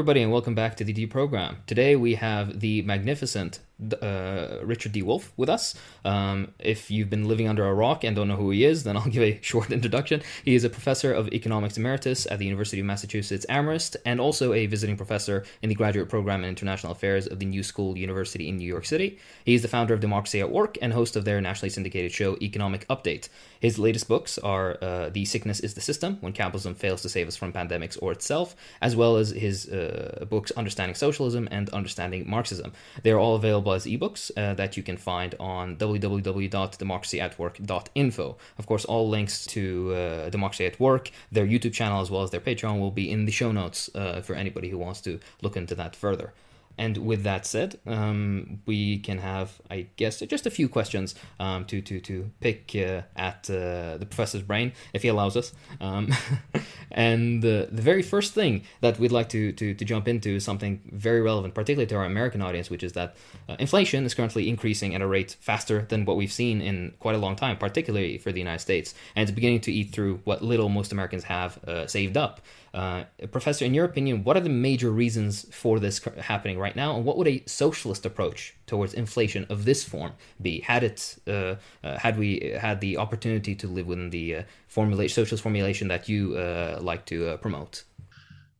Everybody, and welcome back to the Deprogram. Today we have the magnificent uh, Richard D. Wolff with us. Um, if you've been living under a rock and don't know who he is, then I'll give a short introduction. He is a professor of economics emeritus at the University of Massachusetts Amherst and also a visiting professor in the graduate program in international affairs of the New School University in New York City. He is the founder of Democracy at Work and host of their nationally syndicated show Economic Update. His latest books are uh, The Sickness is the System When Capitalism Fails to Save Us from Pandemics or Itself, as well as his uh, books Understanding Socialism and Understanding Marxism. They are all available as ebooks uh, that you can find on www.democracyatwork.info. Of course, all links to uh, Democracy at Work, their YouTube channel, as well as their Patreon will be in the show notes uh, for anybody who wants to look into that further. And with that said, um, we can have, I guess, just a few questions um, to to to pick uh, at uh, the professor's brain if he allows us. Um, and uh, the very first thing that we'd like to, to to jump into is something very relevant, particularly to our American audience, which is that uh, inflation is currently increasing at a rate faster than what we've seen in quite a long time, particularly for the United States, and it's beginning to eat through what little most Americans have uh, saved up. Uh, professor, in your opinion, what are the major reasons for this happening right now, and what would a socialist approach towards inflation of this form be? Had it, uh, uh, had we had the opportunity to live within the uh, formulation, socialist formulation that you uh, like to uh, promote?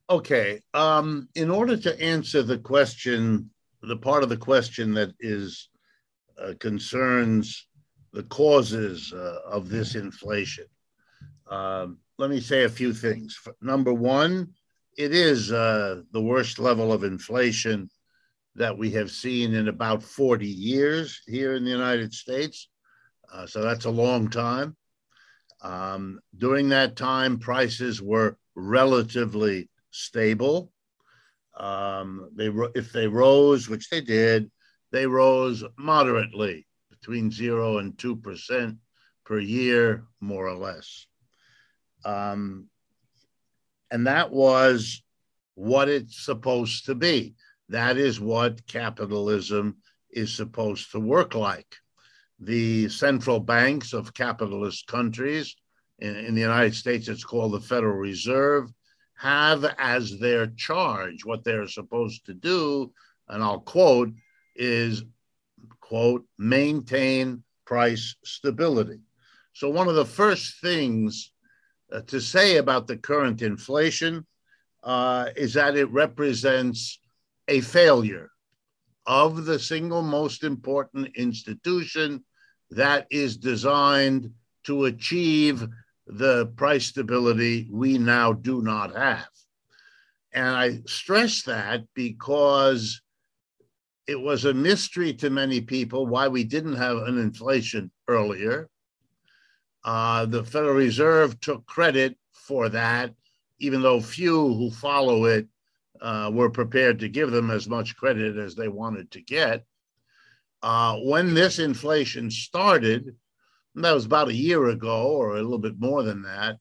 Okay. Um, in order to answer the question, the part of the question that is concerns the causes of this inflation. Um, let me say a few things. Number one, it is uh, the worst level of inflation that we have seen in about 40 years here in the United States. Uh, so that's a long time. Um, during that time, prices were relatively stable. Um, they if they rose, which they did, they rose moderately, between zero and two percent per year, more or less. Um, and that was what it's supposed to be. That is what capitalism is supposed to work like. The central banks of capitalist countries, in, in the United States, it's called the Federal Reserve, have as their charge what they're supposed to do, and I'll quote, is quote, maintain price stability. So, one of the first things to say about the current inflation uh, is that it represents a failure of the single most important institution that is designed to achieve the price stability we now do not have. And I stress that because it was a mystery to many people why we didn't have an inflation earlier. Uh, the Federal Reserve took credit for that, even though few who follow it uh, were prepared to give them as much credit as they wanted to get. Uh, when this inflation started, that was about a year ago or a little bit more than that,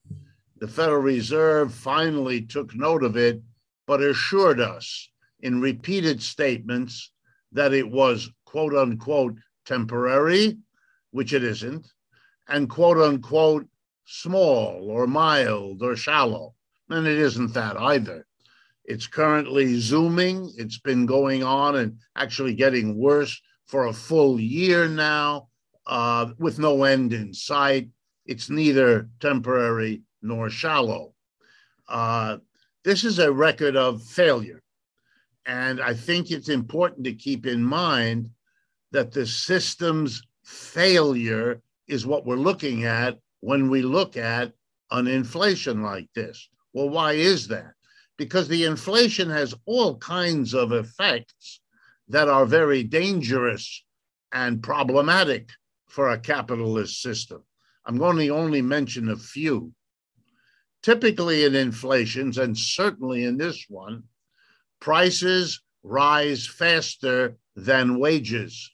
the Federal Reserve finally took note of it, but assured us in repeated statements that it was quote unquote temporary, which it isn't, and quote unquote small or mild or shallow. And it isn't that either. It's currently zooming. It's been going on and actually getting worse for a full year now uh, with no end in sight. It's neither temporary nor shallow. Uh, this is a record of failure. And I think it's important to keep in mind that the system's failure is what we're looking at when we look at an inflation like this. Well, why is that? Because the inflation has all kinds of effects that are very dangerous and problematic for a capitalist system. I'm going to only mention a few. Typically, in inflations, and certainly in this one, prices rise faster than wages.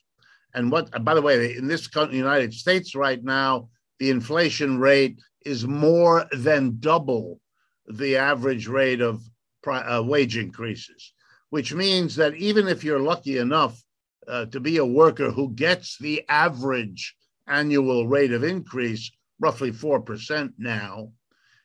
And what, by the way, in this country, United States right now, the inflation rate is more than double the average rate of uh, wage increases, which means that even if you're lucky enough uh, to be a worker who gets the average annual rate of increase, roughly 4% now,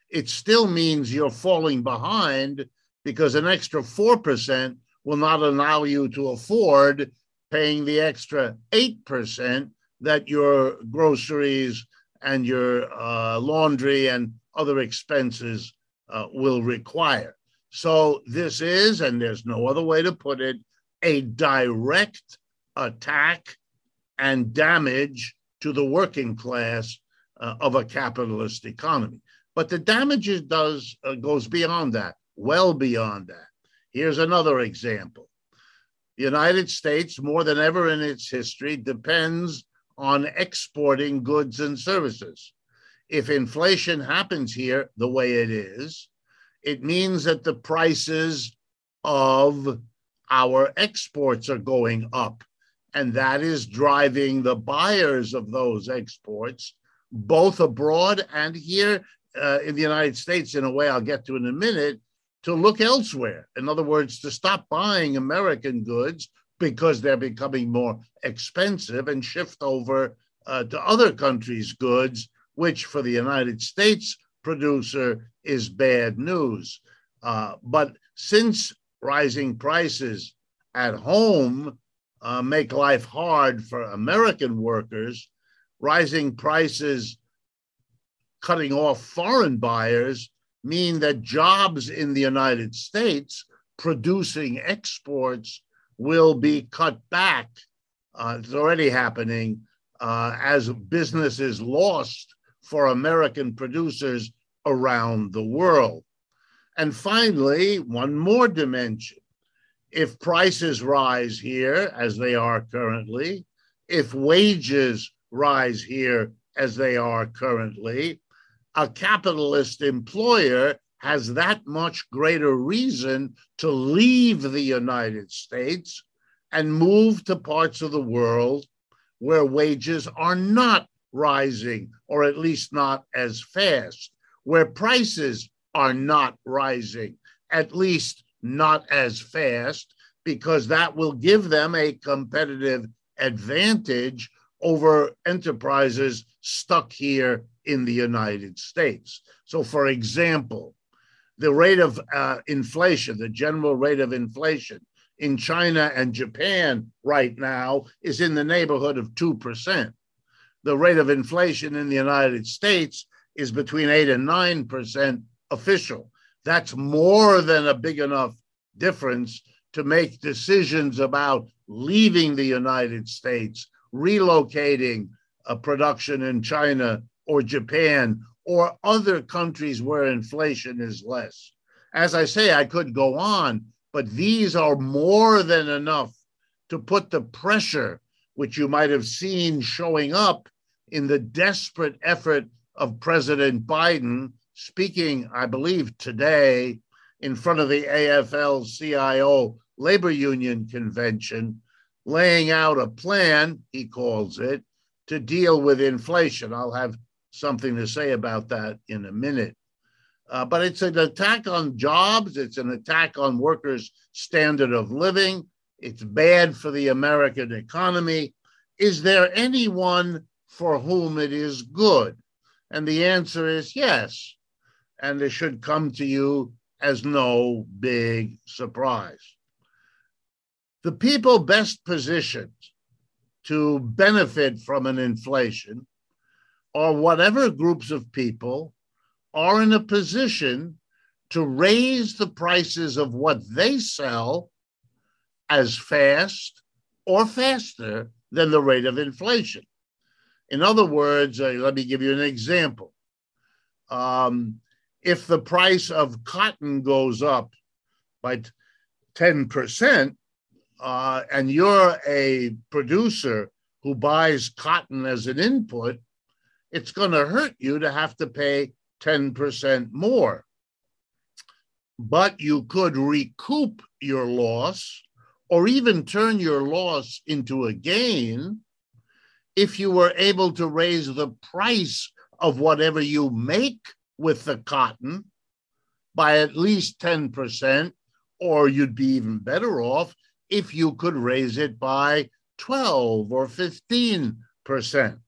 it still means you're falling behind because an extra 4% will not allow you to afford paying the extra 8% that your groceries and your uh, laundry and other expenses uh, will require. So, this is, and there's no other way to put it, a direct attack and damage to the working class uh, of a capitalist economy. But the damage it does uh, goes beyond that, well beyond that. Here's another example. The United States, more than ever in its history, depends on exporting goods and services. If inflation happens here the way it is, it means that the prices of our exports are going up. And that is driving the buyers of those exports, both abroad and here uh, in the United States, in a way I'll get to in a minute, to look elsewhere. In other words, to stop buying American goods because they're becoming more expensive and shift over uh, to other countries' goods, which for the United States producer is bad news. Uh, but since rising prices at home uh, make life hard for American workers, rising prices cutting off foreign buyers mean that jobs in the United States producing exports will be cut back. Uh, it's already happening uh, as business is lost for American producers around the world. And finally, one more dimension. If prices rise here, as they are currently, if wages rise here, as they are currently, a capitalist employer has that much greater reason to leave the United States and move to parts of the world where wages are not rising, or at least not as fast, where prices are not rising, at least not as fast, because that will give them a competitive advantage over enterprises stuck here in the United States. So, for example, the rate of uh, inflation, the general rate of inflation in China and Japan right now is in the neighborhood of 2%. The rate of inflation in the United States is between 8 and 9% official. That's more than a big enough difference to make decisions about leaving the United States, relocating a production in China or Japan or other countries where inflation is less. As I say, I could go on, but these are more than enough to put the pressure, which you might have seen showing up in the desperate effort of President Biden, speaking, I believe, today in front of the AFL CIO labor union convention, laying out a plan, he calls it, to deal with inflation. I'll have something to say about that in a minute. Uh, but it's an attack on jobs, it's an attack on workers' standard of living. It's bad for the American economy. Is there anyone for whom it is good? And the answer is yes. And it should come to you as no big surprise. The people best positioned to benefit from an inflation or whatever groups of people are in a position to raise the prices of what they sell as fast or faster than the rate of inflation. In other words, uh, let me give you an example. Um, if the price of cotton goes up by 10%, uh, and you're a producer who buys cotton as an input, it's going to hurt you to have to pay 10% more. But you could recoup your loss or even turn your loss into a gain if you were able to raise the price of whatever you make with the cotton by at least 10%, or you'd be even better off if you could raise it by 12 or 15%.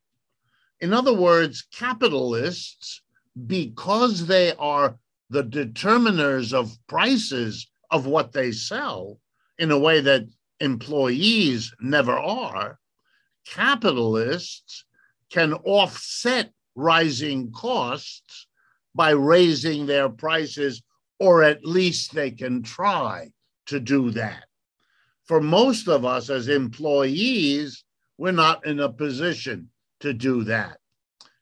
In other words, capitalists, because they are the determiners of prices of what they sell in a way that employees never are, capitalists can offset rising costs by raising their prices, or at least they can try to do that. For most of us as employees, we're not in a position to do that.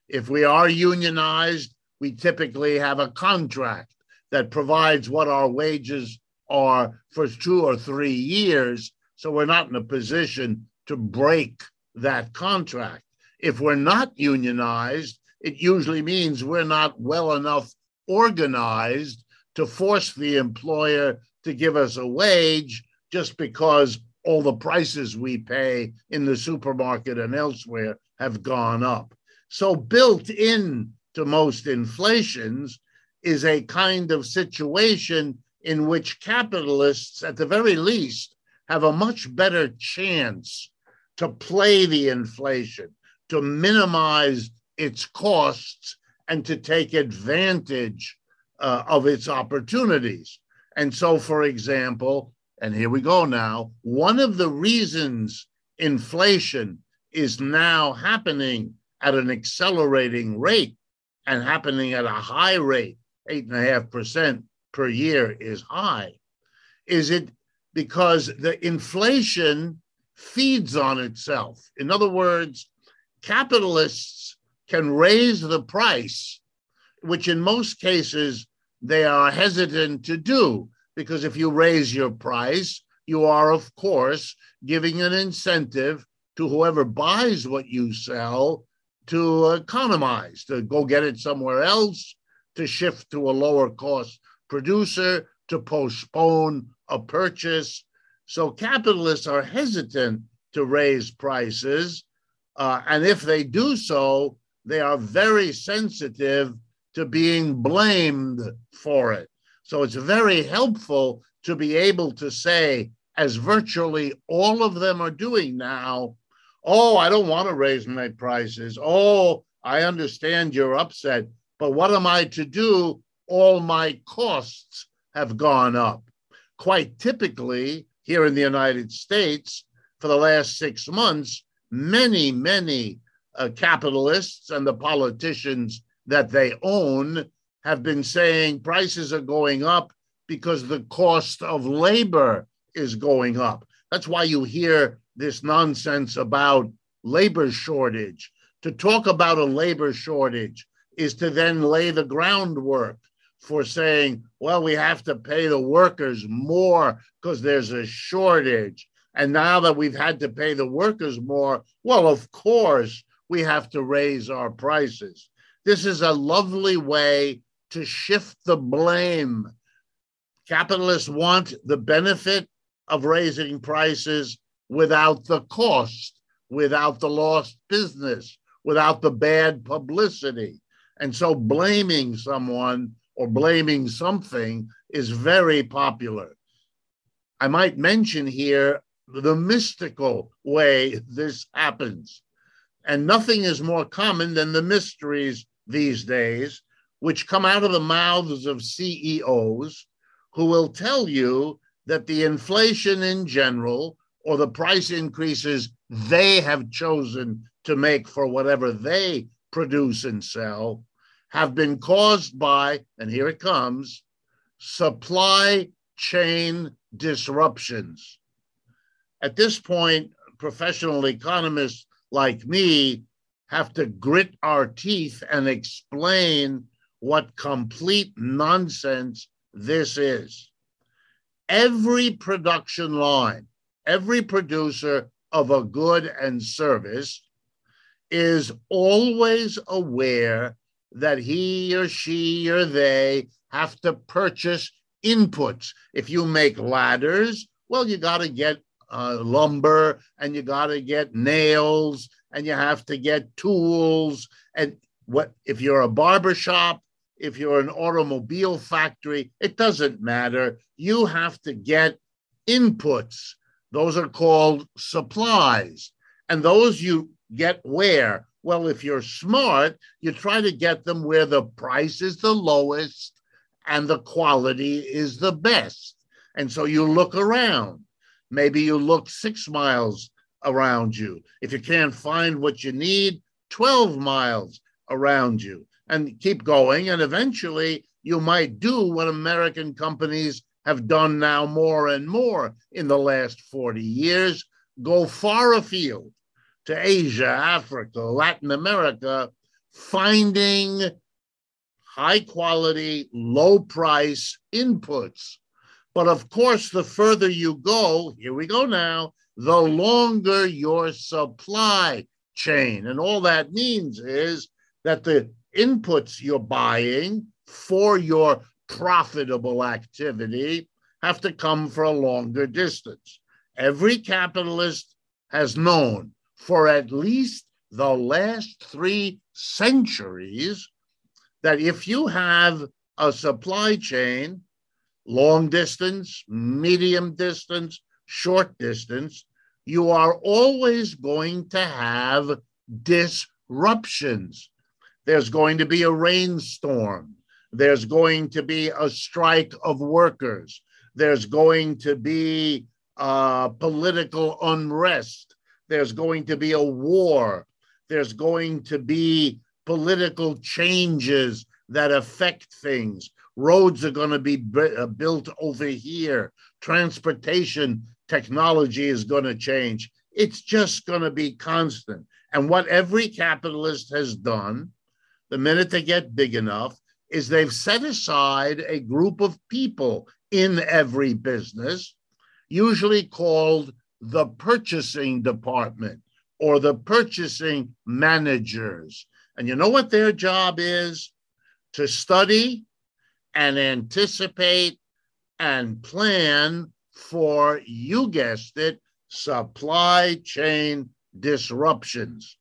If we are unionized, we typically have a contract that provides what our wages are for two or three years. So we're not in a position to break that contract. If we're not unionized, it usually means we're not well enough organized to force the employer to give us a wage just because all the prices we pay in the supermarket and elsewhere have gone up. So, built in to most inflations is a kind of situation in which capitalists, at the very least, have a much better chance to play the inflation, to minimize its costs, and to take advantage uh, of its opportunities. And so, for example, and here we go now, one of the reasons inflation is now happening at an accelerating rate and happening at a high rate, eight and a half percent per year is high. Is it because the inflation feeds on itself? In other words, capitalists can raise the price, which in most cases they are hesitant to do, because if you raise your price, you are, of course, giving an incentive to whoever buys what you sell to economize, to go get it somewhere else, to shift to a lower cost producer, to postpone a purchase. So capitalists are hesitant to raise prices. Uh, and if they do so, they are very sensitive to being blamed for it. So it's very helpful to be able to say, as virtually all of them are doing now, Oh, I don't want to raise my prices. Oh, I understand you're upset, but what am I to do? All my costs have gone up. Quite typically, here in the United States, for the last six months, many, many uh, capitalists and the politicians that they own have been saying prices are going up because the cost of labor is going up. That's why you hear this nonsense about labor shortage. To talk about a labor shortage is to then lay the groundwork for saying, well, we have to pay the workers more because there's a shortage. And now that we've had to pay the workers more, well, of course, we have to raise our prices. This is a lovely way to shift the blame. Capitalists want the benefit of raising prices without the cost, without the lost business, without the bad publicity. And so blaming someone or blaming something is very popular. I might mention here the mystical way this happens. And nothing is more common than the mysteries these days, which come out of the mouths of CEOs who will tell you that the inflation in general or the price increases they have chosen to make for whatever they produce and sell have been caused by, and here it comes, supply chain disruptions. At this point, professional economists like me have to grit our teeth and explain what complete nonsense this is. Every production line every producer of a good and service is always aware that he or she or they have to purchase inputs. If you make ladders, well, you got to get uh, lumber and you got to get nails and you have to get tools. And what if you're a barber shop, if you're an automobile factory, it doesn't matter. You have to get inputs those are called supplies. And those you get where? Well, if you're smart, you try to get them where the price is the lowest and the quality is the best. And so you look around. Maybe you look six miles around you. If you can't find what you need, 12 miles around you and keep going. And eventually you might do what American companies have done now more and more in the last 40 years go far afield to Asia, Africa, Latin America, finding high quality, low price inputs. But of course, the further you go, here we go now, the longer your supply chain. And all that means is that the inputs you're buying for your profitable activity have to come for a longer distance. Every capitalist has known for at least the last three centuries that if you have a supply chain, long distance, medium distance, short distance, you are always going to have disruptions. There's going to be a rainstorm. There's going to be a strike of workers. There's going to be uh, political unrest. There's going to be a war. There's going to be political changes that affect things. Roads are going to be uh, built over here. Transportation technology is going to change. It's just going to be constant. And what every capitalist has done, the minute they get big enough, is they've set aside a group of people in every business, usually called the purchasing department or the purchasing managers. And you know what their job is? To study and anticipate and plan for, you guessed it, supply chain disruptions.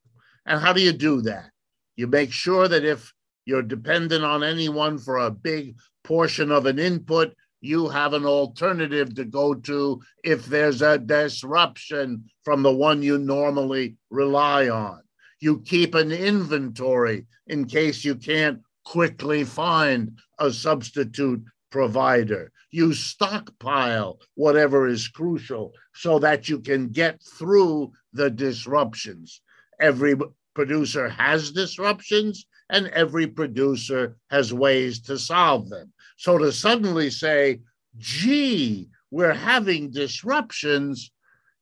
And how do you do that? You make sure that if you're dependent on anyone for a big portion of an input, you have an alternative to go to if there's a disruption from the one you normally rely on. You keep an inventory in case you can't quickly find a substitute provider. You stockpile whatever is crucial so that you can get through the disruptions. Every producer has disruptions, and every producer has ways to solve them. So to suddenly say, gee, we're having disruptions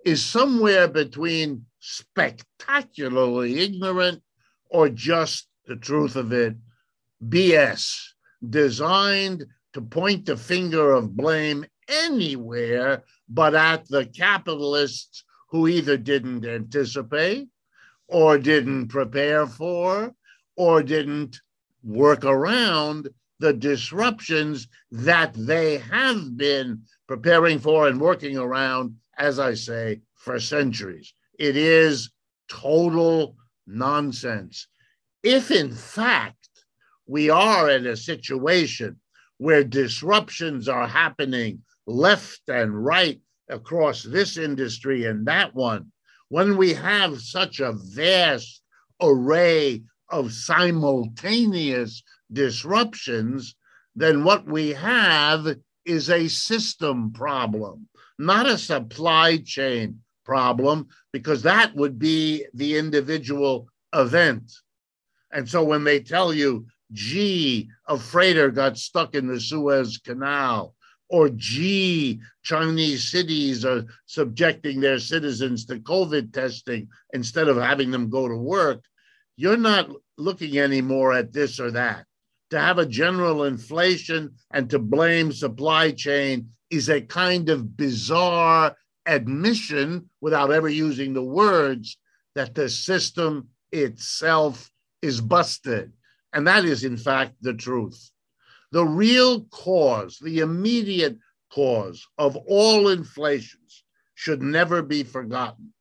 is somewhere between spectacularly ignorant or just the truth of it, BS, designed to point the finger of blame anywhere but at the capitalists who either didn't anticipate or didn't prepare for or didn't work around the disruptions that they have been preparing for and working around, as I say, for centuries. It is total nonsense. If in fact we are in a situation where disruptions are happening left and right across this industry and that one, when we have such a vast array of simultaneous disruptions, then what we have is a system problem, not a supply chain problem, because that would be the individual event. And so when they tell you, gee, a freighter got stuck in the Suez Canal, or gee, Chinese cities are subjecting their citizens to COVID testing instead of having them go to work, you're not looking anymore at this or that to have a general inflation and to blame supply chain is a kind of bizarre admission without ever using the words that the system itself is busted. And that is, in fact, the truth. The real cause, the immediate cause of all inflations should never be forgotten.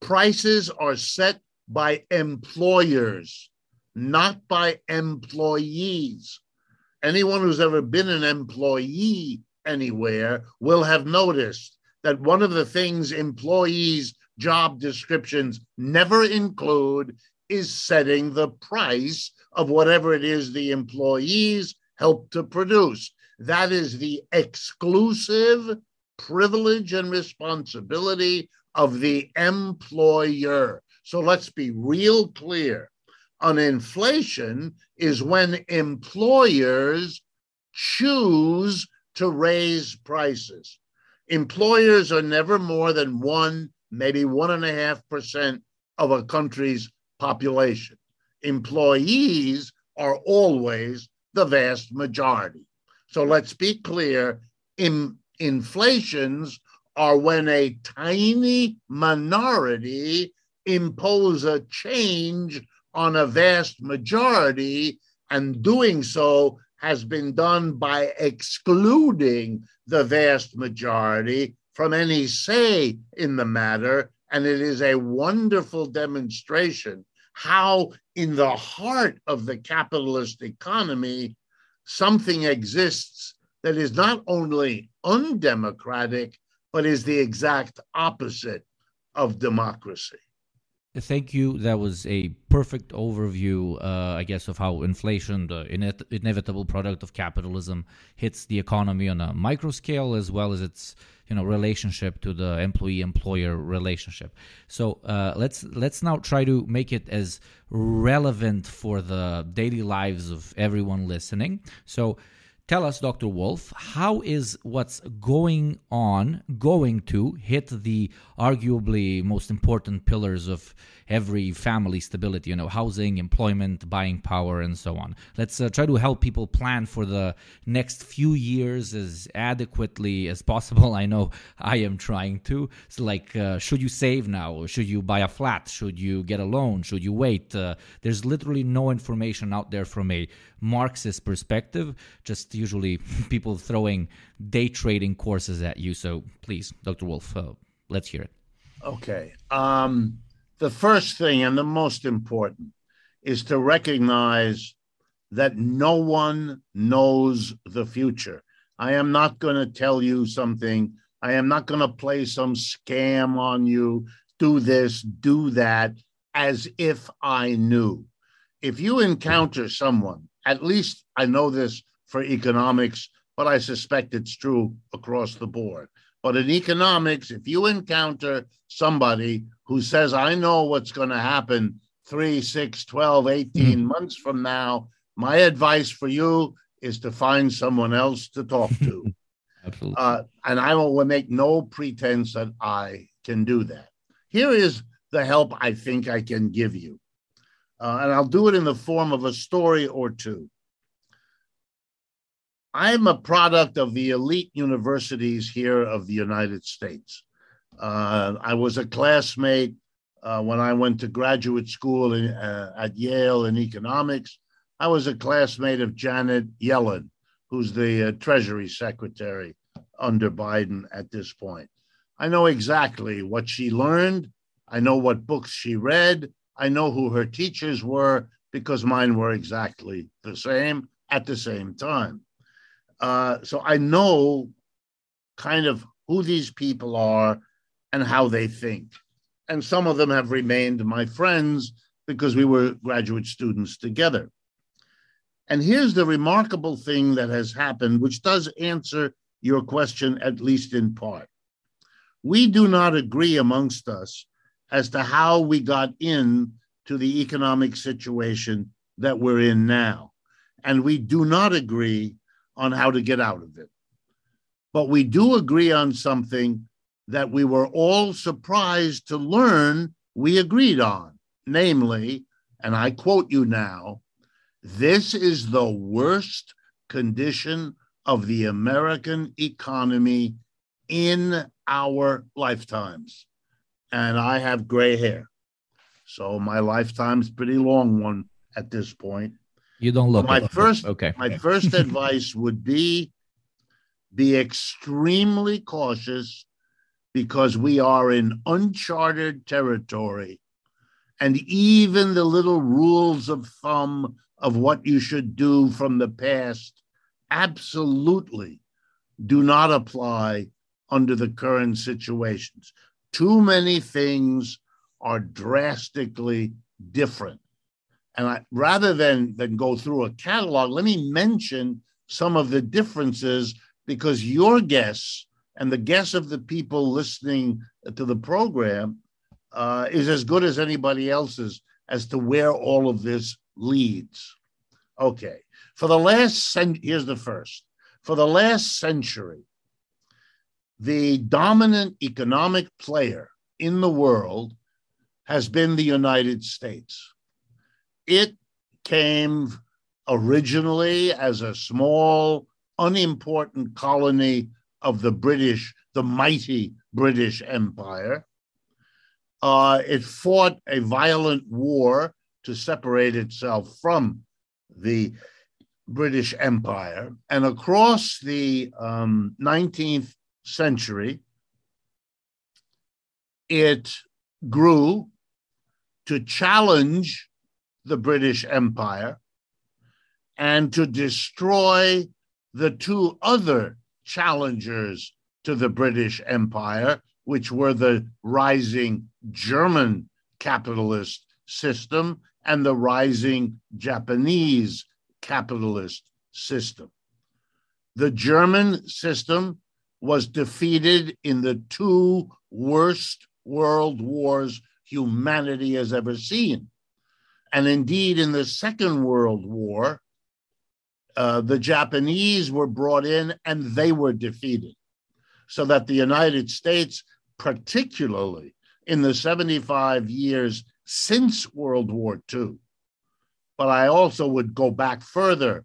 Prices are set by employers not by employees. Anyone who's ever been an employee anywhere will have noticed that one of the things employees' job descriptions never include is setting the price of whatever it is the employees help to produce. That is the exclusive privilege and responsibility of the employer. So let's be real clear. An inflation is when employers choose to raise prices. Employers are never more than one, maybe one and a half percent of a country's population. Employees are always the vast majority. So let's be clear in, inflations are when a tiny minority impose a change on a vast majority, and doing so has been done by excluding the vast majority from any say in the matter. And it is a wonderful demonstration how, in the heart of the capitalist economy, something exists that is not only undemocratic, but is the exact opposite of democracy. Thank you. That was a perfect overview, uh, I guess, of how inflation, the inevitable product of capitalism, hits the economy on a micro scale as well as its you know relationship to the employee-employer relationship. So uh, let's let's now try to make it as relevant for the daily lives of everyone listening. So Tell us, Dr. Wolff, how is what's going on going to hit the arguably most important pillars of every family stability, you know, housing, employment, buying power, and so on? Let's uh, try to help people plan for the next few years as adequately as possible. I know I am trying to. So, like, uh, should you save now? Should you buy a flat? Should you get a loan? Should you wait? Uh, there's literally no information out there from a Marxist perspective, just usually people throwing day trading courses at you. So please, Dr. Wolff, uh, let's hear it. Okay. Um, the first thing and the most important is to recognize that no one knows the future. I am not going to tell you something. I am not going to play some scam on you. Do this, do that, as if I knew. If you encounter someone at least I know this for economics, but I suspect it's true across the board. But in economics, if you encounter somebody who says, I know what's going to happen three, six, 12, 18 mm-hmm. months from now, my advice for you is to find someone else to talk to. Absolutely. Uh, and I will make no pretense that I can do that. Here is the help I think I can give you uh, and I'll do it in the form of a story or two. I'm a product of the elite universities here of the United States. Uh, I was a classmate uh, when I went to graduate school in, uh, at Yale in economics. I was a classmate of Janet Yellen, who's the uh, Treasury Secretary under Biden at this point. I know exactly what she learned. I know what books she read. I know who her teachers were because mine were exactly the same at the same time. Uh, so I know kind of who these people are and how they think. And some of them have remained my friends because we were graduate students together. And here's the remarkable thing that has happened, which does answer your question, at least in part. We do not agree amongst us as to how we got in to the economic situation that we're in now. And we do not agree on how to get out of it. But we do agree on something that we were all surprised to learn we agreed on, namely, and I quote you now this is the worst condition of the American economy in our lifetimes and I have gray hair. So my lifetime's pretty long one at this point. You don't look my first okay. My first advice would be be extremely cautious because we are in uncharted territory. And even the little rules of thumb of what you should do from the past absolutely do not apply under the current situations. Too many things are drastically different. And I, rather than, than go through a catalog, let me mention some of the differences because your guess and the guess of the people listening to the program uh, is as good as anybody else's as to where all of this leads. Okay, for the last cent, here's the first. For the last century, the dominant economic player in the world has been the United States. It came originally as a small, unimportant colony of the British, the mighty British Empire. Uh, it fought a violent war to separate itself from the British Empire. And across the um, 19th century, it grew to challenge the British Empire and to destroy the two other challengers to the British Empire, which were the rising German capitalist system and the rising Japanese capitalist system. The German system was defeated in the two worst world wars humanity has ever seen. And indeed, in the Second World War, uh, the Japanese were brought in and they were defeated. So that the United States, particularly in the 75 years since World War II, but I also would go back further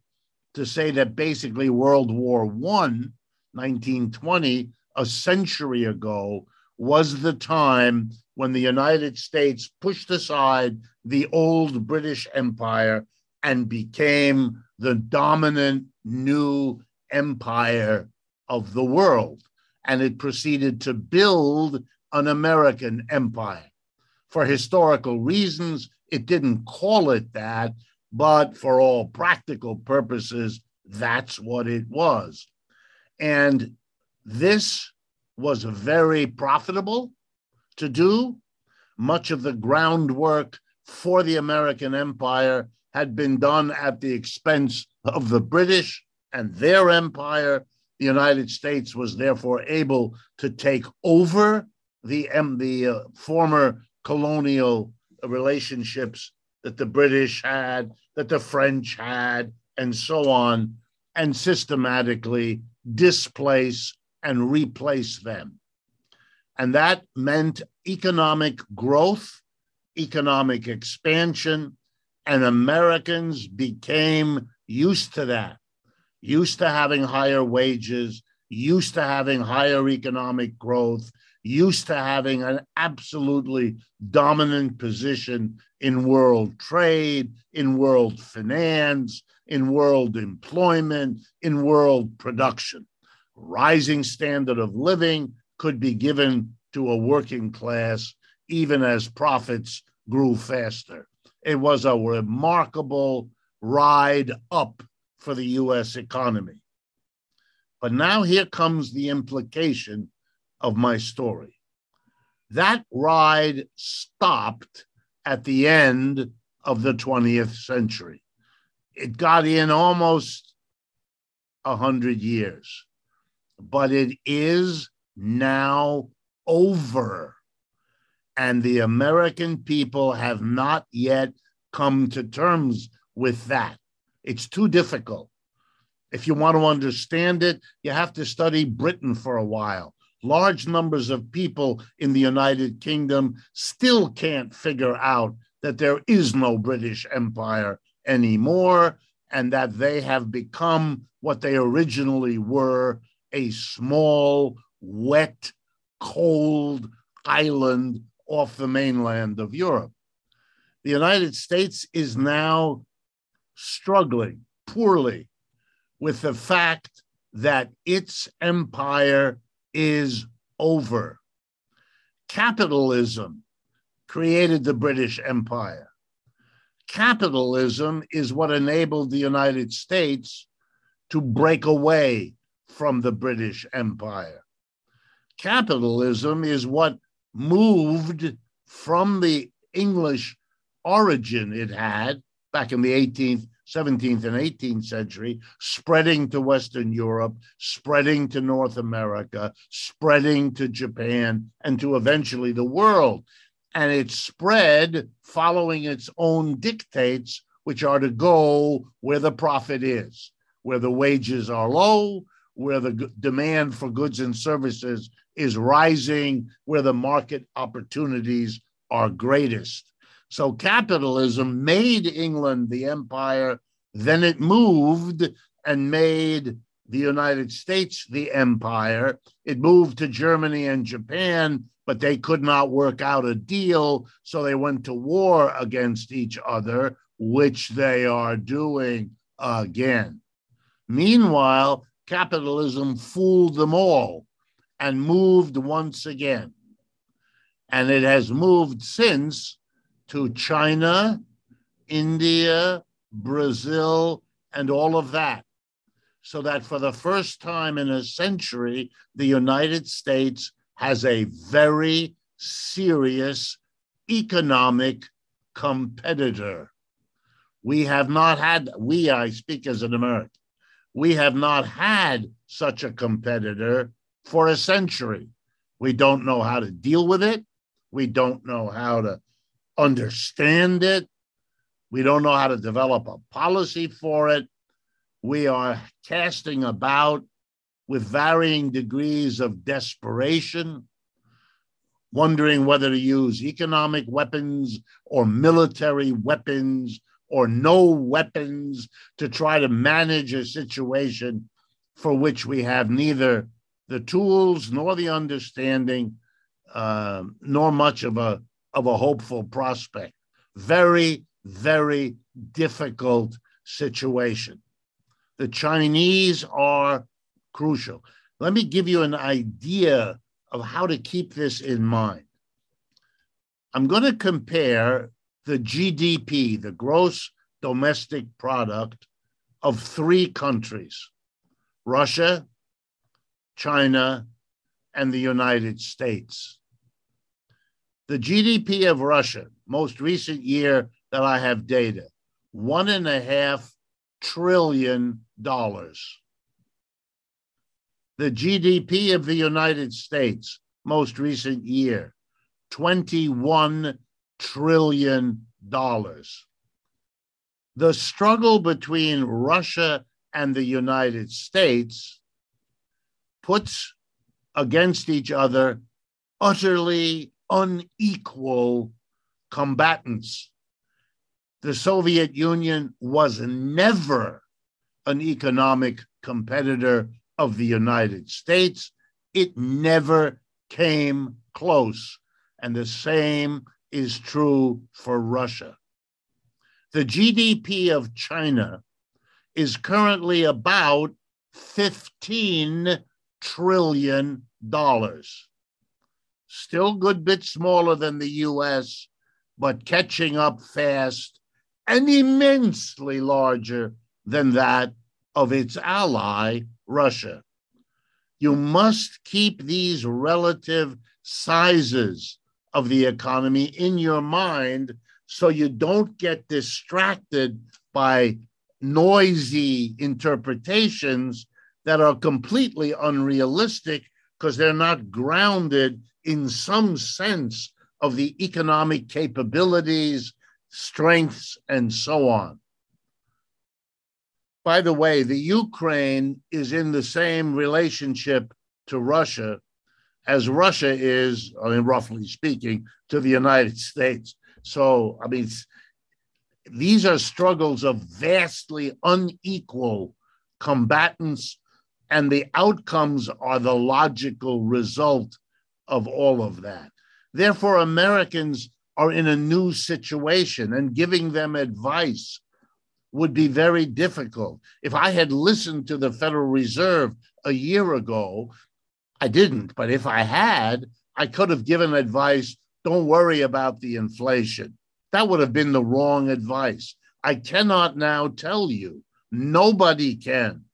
to say that basically World War I, 1920, a century ago, was the time when the United States pushed aside the old British Empire and became the dominant new empire of the world. And it proceeded to build an American empire. For historical reasons, it didn't call it that, but for all practical purposes, that's what it was. And this was very profitable to do. Much of the groundwork for the American empire had been done at the expense of the British and their empire. The United States was therefore able to take over the, the uh, former colonial relationships that the British had, that the French had, and so on, and systematically displace and replace them. And that meant economic growth, economic expansion, and Americans became used to that, used to having higher wages, used to having higher economic growth, used to having an absolutely dominant position in world trade, in world finance, in world employment, in world production. Rising standard of living could be given to a working class even as profits grew faster. It was a remarkable ride up for the US economy. But now here comes the implication of my story. That ride stopped at the end of the 20th century. It got in almost 100 years, but it is now over. And the American people have not yet come to terms with that. It's too difficult. If you want to understand it, you have to study Britain for a while large numbers of people in the United Kingdom still can't figure out that there is no British Empire anymore and that they have become what they originally were a small, wet, cold island off the mainland of Europe. The United States is now struggling poorly with the fact that its empire is over. Capitalism created the British Empire. Capitalism is what enabled the United States to break away from the British Empire. Capitalism is what moved from the English origin it had back in the 18th, 17th, and 18th century, spreading to Western Europe, spreading to North America, spreading to Japan, and to eventually the world. And it spread following its own dictates, which are to go where the profit is, where the wages are low, where the demand for goods and services is rising, where the market opportunities are greatest. So capitalism made England the empire, then it moved and made the United States the empire. It moved to Germany and Japan, but they could not work out a deal. So they went to war against each other, which they are doing again. Meanwhile, capitalism fooled them all and moved once again. And it has moved since to China, India, Brazil, and all of that. So that for the first time in a century, the United States has a very serious economic competitor. We have not had, we, I speak as an American, we have not had such a competitor for a century. We don't know how to deal with it. We don't know how to understand it. We don't know how to develop a policy for it. We are casting about with varying degrees of desperation, wondering whether to use economic weapons or military weapons or no weapons to try to manage a situation for which we have neither the tools nor the understanding, uh, nor much of a of a hopeful prospect. Very, very difficult situation. The Chinese are crucial. Let me give you an idea of how to keep this in mind. I'm going to compare the GDP, the gross domestic product of three countries Russia, China, and the United States. The GDP of Russia, most recent year that I have data, one and a half trillion dollars. The GDP of the United States, most recent year, 21 trillion dollars. The struggle between Russia and the United States puts against each other utterly unequal combatants. The Soviet Union was never an economic competitor of the United States. It never came close. And the same is true for Russia. The GDP of China is currently about $15 trillion still good bit smaller than the US, but catching up fast and immensely larger than that of its ally, Russia. You must keep these relative sizes of the economy in your mind so you don't get distracted by noisy interpretations that are completely unrealistic because they're not grounded in some sense of the economic capabilities, strengths, and so on. By the way, the Ukraine is in the same relationship to Russia as Russia is, I mean, roughly speaking, to the United States. So, I mean, these are struggles of vastly unequal combatants, and the outcomes are the logical result of all of that. Therefore, Americans are in a new situation, and giving them advice would be very difficult. If I had listened to the Federal Reserve a year ago, I didn't, but if I had, I could have given advice don't worry about the inflation. That would have been the wrong advice. I cannot now tell you, nobody can,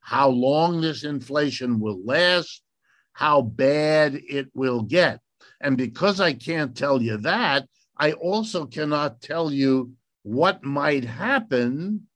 how long this inflation will last, how bad it will get. And because I can't tell you that, I also cannot tell you what might happen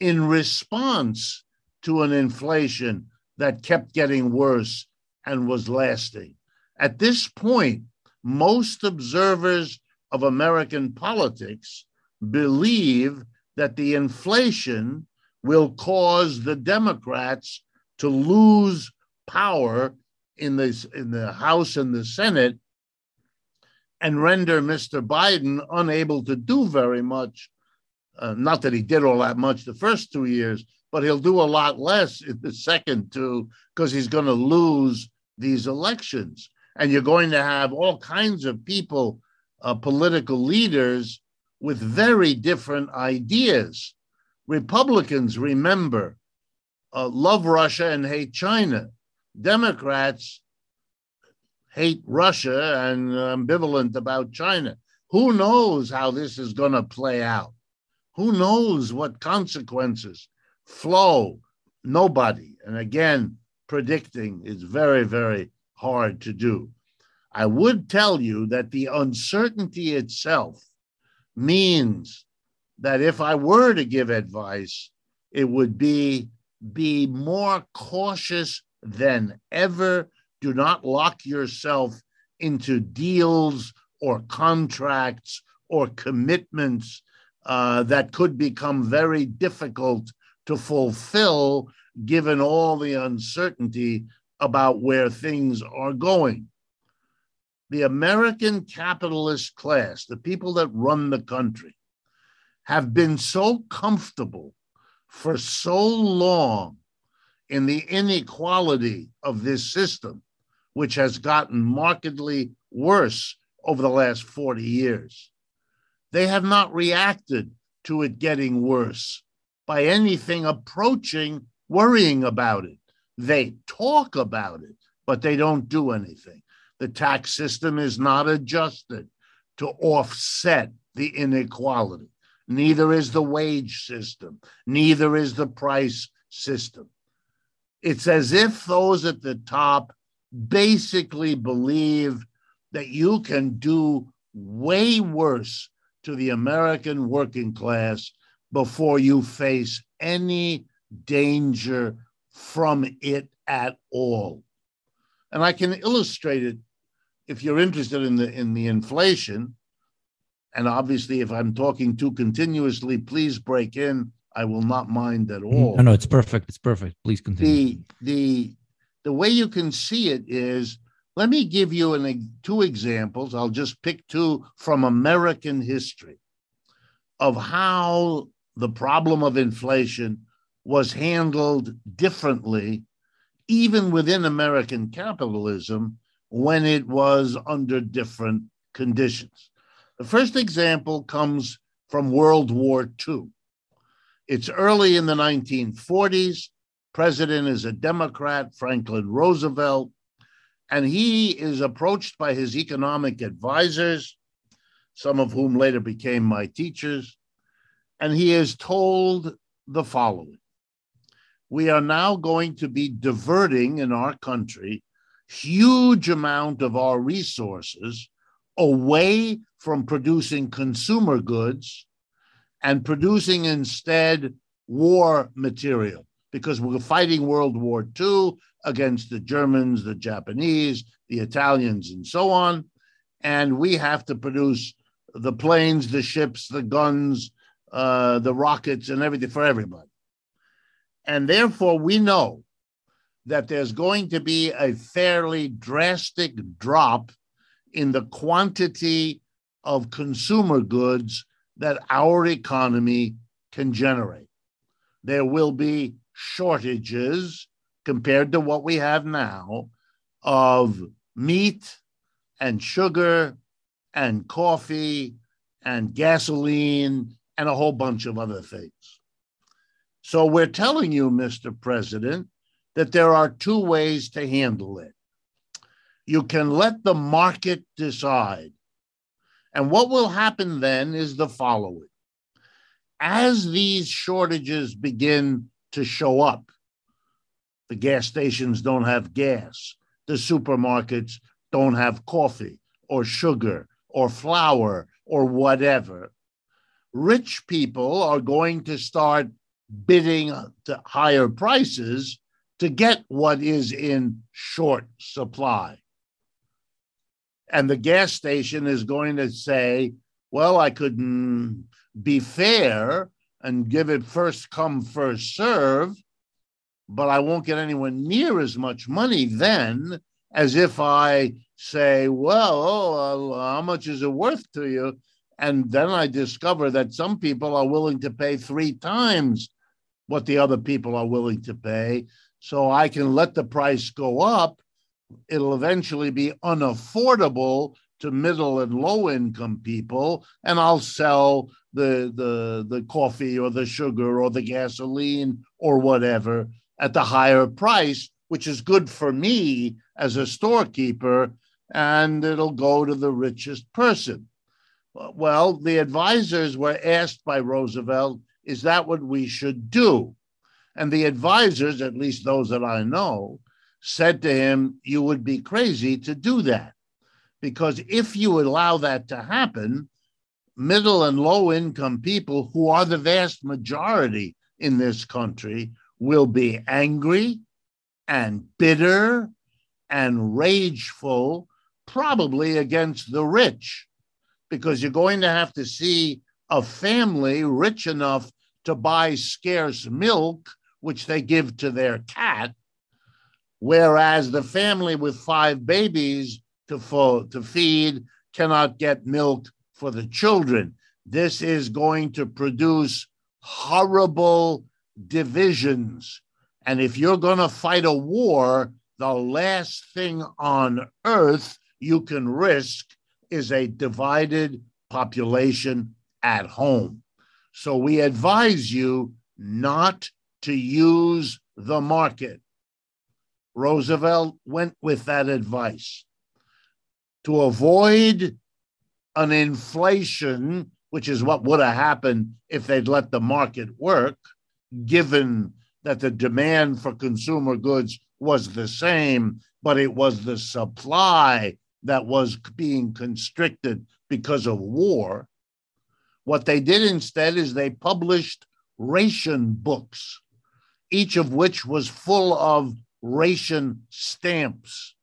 in response to an inflation that kept getting worse and was lasting. At this point, most observers of American politics believe that the inflation will cause the Democrats to lose power in the, in the House and the Senate and render Mr. Biden unable to do very much. Uh, not that he did all that much the first two years, but he'll do a lot less in the second two because he's going to lose these elections. And you're going to have all kinds of people, uh, political leaders, with very different ideas. Republicans, remember, uh, love Russia and hate China. Democrats hate Russia and ambivalent about China. Who knows how this is going to play out? Who knows what consequences flow? Nobody. And again, predicting is very, very hard to do. I would tell you that the uncertainty itself means that if I were to give advice, it would be be more cautious than ever. Do not lock yourself into deals or contracts or commitments uh, that could become very difficult to fulfill given all the uncertainty about where things are going. The American capitalist class, the people that run the country, have been so comfortable for so long in the inequality of this system, which has gotten markedly worse over the last 40 years. They have not reacted to it getting worse by anything approaching worrying about it. They talk about it, but they don't do anything. The tax system is not adjusted to offset the inequality. Neither is the wage system, neither is the price system. It's as if those at the top basically believe that you can do way worse to the American working class before you face any danger from it at all. And I can illustrate it if you're interested in the in the inflation. And obviously, if I'm talking too continuously, please break in. I will not mind at mm-hmm. all. No, no, it's perfect. It's perfect. Please continue. The the the way you can see it is let me give you an, two examples. I'll just pick two from American history of how the problem of inflation was handled differently, even within American capitalism, when it was under different conditions. The first example comes from World War II. It's early in the 1940s. President is a Democrat, Franklin Roosevelt, and he is approached by his economic advisors, some of whom later became my teachers, and he is told the following We are now going to be diverting in our country huge amount of our resources away from producing consumer goods and producing instead war material because we're fighting World War II against the Germans, the Japanese, the Italians, and so on. And we have to produce the planes, the ships, the guns, uh, the rockets, and everything for everybody. And therefore, we know that there's going to be a fairly drastic drop in the quantity of consumer goods that our economy can generate. There will be shortages compared to what we have now of meat and sugar and coffee and gasoline and a whole bunch of other things. So we're telling you, Mr. President, that there are two ways to handle it. You can let the market decide. And what will happen then is the following as these shortages begin to show up, the gas stations don't have gas, the supermarkets don't have coffee or sugar or flour or whatever. rich people are going to start bidding to higher prices to get what is in short supply. And the gas station is going to say, well, I couldn't be fair and give it first come, first serve, but I won't get anywhere near as much money then as if I say, well, uh, how much is it worth to you? And then I discover that some people are willing to pay three times what the other people are willing to pay. So I can let the price go up. It'll eventually be unaffordable to middle and low income people, and I'll sell the, the, the coffee or the sugar or the gasoline or whatever at the higher price, which is good for me as a storekeeper, and it'll go to the richest person. Well, the advisors were asked by Roosevelt, is that what we should do? And the advisors, at least those that I know, said to him, You would be crazy to do that. Because if you allow that to happen, middle and low income people, who are the vast majority in this country, will be angry and bitter and rageful, probably against the rich, because you're going to have to see a family rich enough to buy scarce milk, which they give to their cat, whereas the family with five babies to, fo- to feed cannot get milk for the children. This is going to produce horrible divisions. And if you're going to fight a war, the last thing on earth you can risk is a divided population at home. So we advise you not to use the market. Roosevelt went with that advice to avoid an inflation, which is what would have happened if they'd let the market work given that the demand for consumer goods was the same, but it was the supply that was being constricted because of war. What they did instead is they published ration books, each of which was full of ration stamps.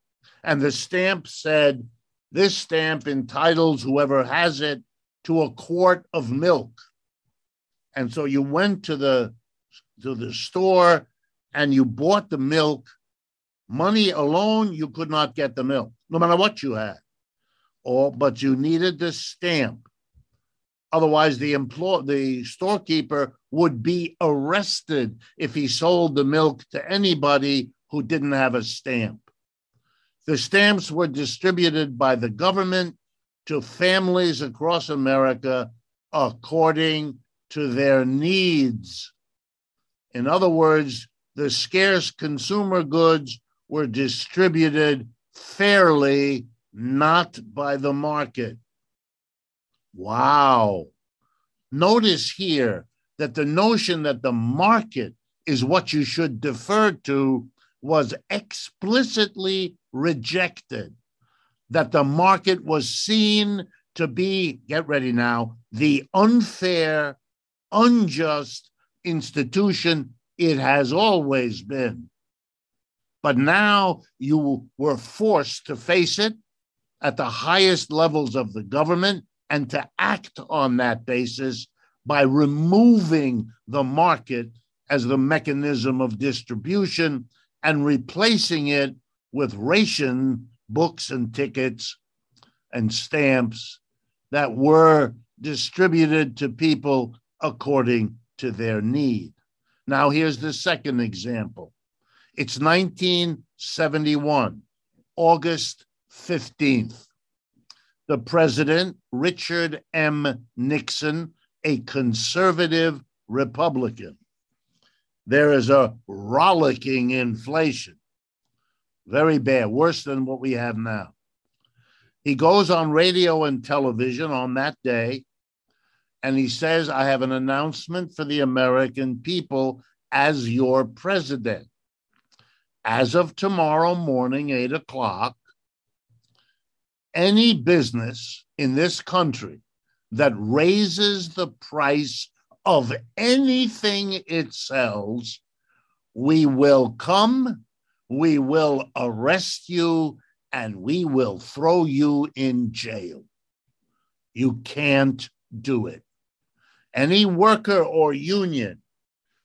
And the stamp said, This stamp entitles whoever has it to a quart of milk. And so you went to the to the store and you bought the milk, money alone, you could not get the milk, no matter what you had. Or, but you needed the stamp. Otherwise, the employ the storekeeper would be arrested if he sold the milk to anybody who didn't have a stamp. The stamps were distributed by the government to families across America according to their needs. In other words, the scarce consumer goods were distributed fairly, not by the market. Wow. Notice here that the notion that the market is what you should defer to was explicitly rejected. That the market was seen to be, get ready now, the unfair, unjust, institution it has always been. But now you were forced to face it at the highest levels of the government and to act on that basis by removing the market as the mechanism of distribution and replacing it with ration books and tickets and stamps that were distributed to people according to their need. Now, here's the second example it's 1971, August 15th. The president, Richard M. Nixon, a conservative Republican. There is a rollicking inflation, very bad, worse than what we have now. He goes on radio and television on that day and he says, I have an announcement for the American people as your president. As of tomorrow morning, eight o'clock, any business in this country that raises the price of anything it sells, we will come, we will arrest you, and we will throw you in jail. You can't do it. Any worker or union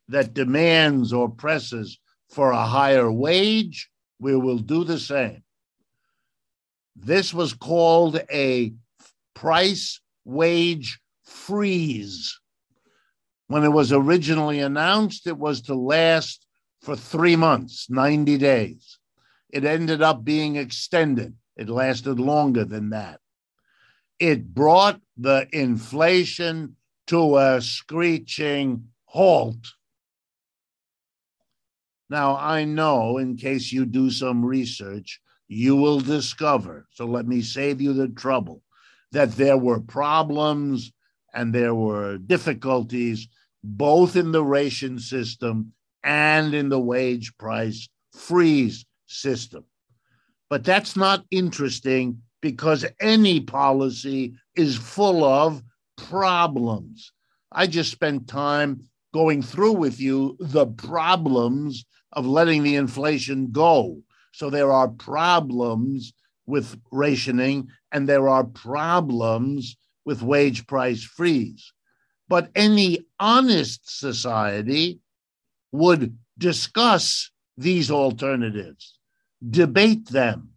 that demands or presses for a higher wage, we will do the same. This was called a price wage freeze. When it was originally announced, it was to last for three months, 90 days. It ended up being extended, it lasted longer than that. It brought the inflation to a screeching halt. Now, I know in case you do some research, you will discover, so let me save you the trouble, that there were problems and there were difficulties both in the ration system and in the wage price freeze system. But that's not interesting because any policy is full of problems. I just spent time going through with you the problems of letting the inflation go. So there are problems with rationing and there are problems with wage price freeze. But any honest society would discuss these alternatives, debate them,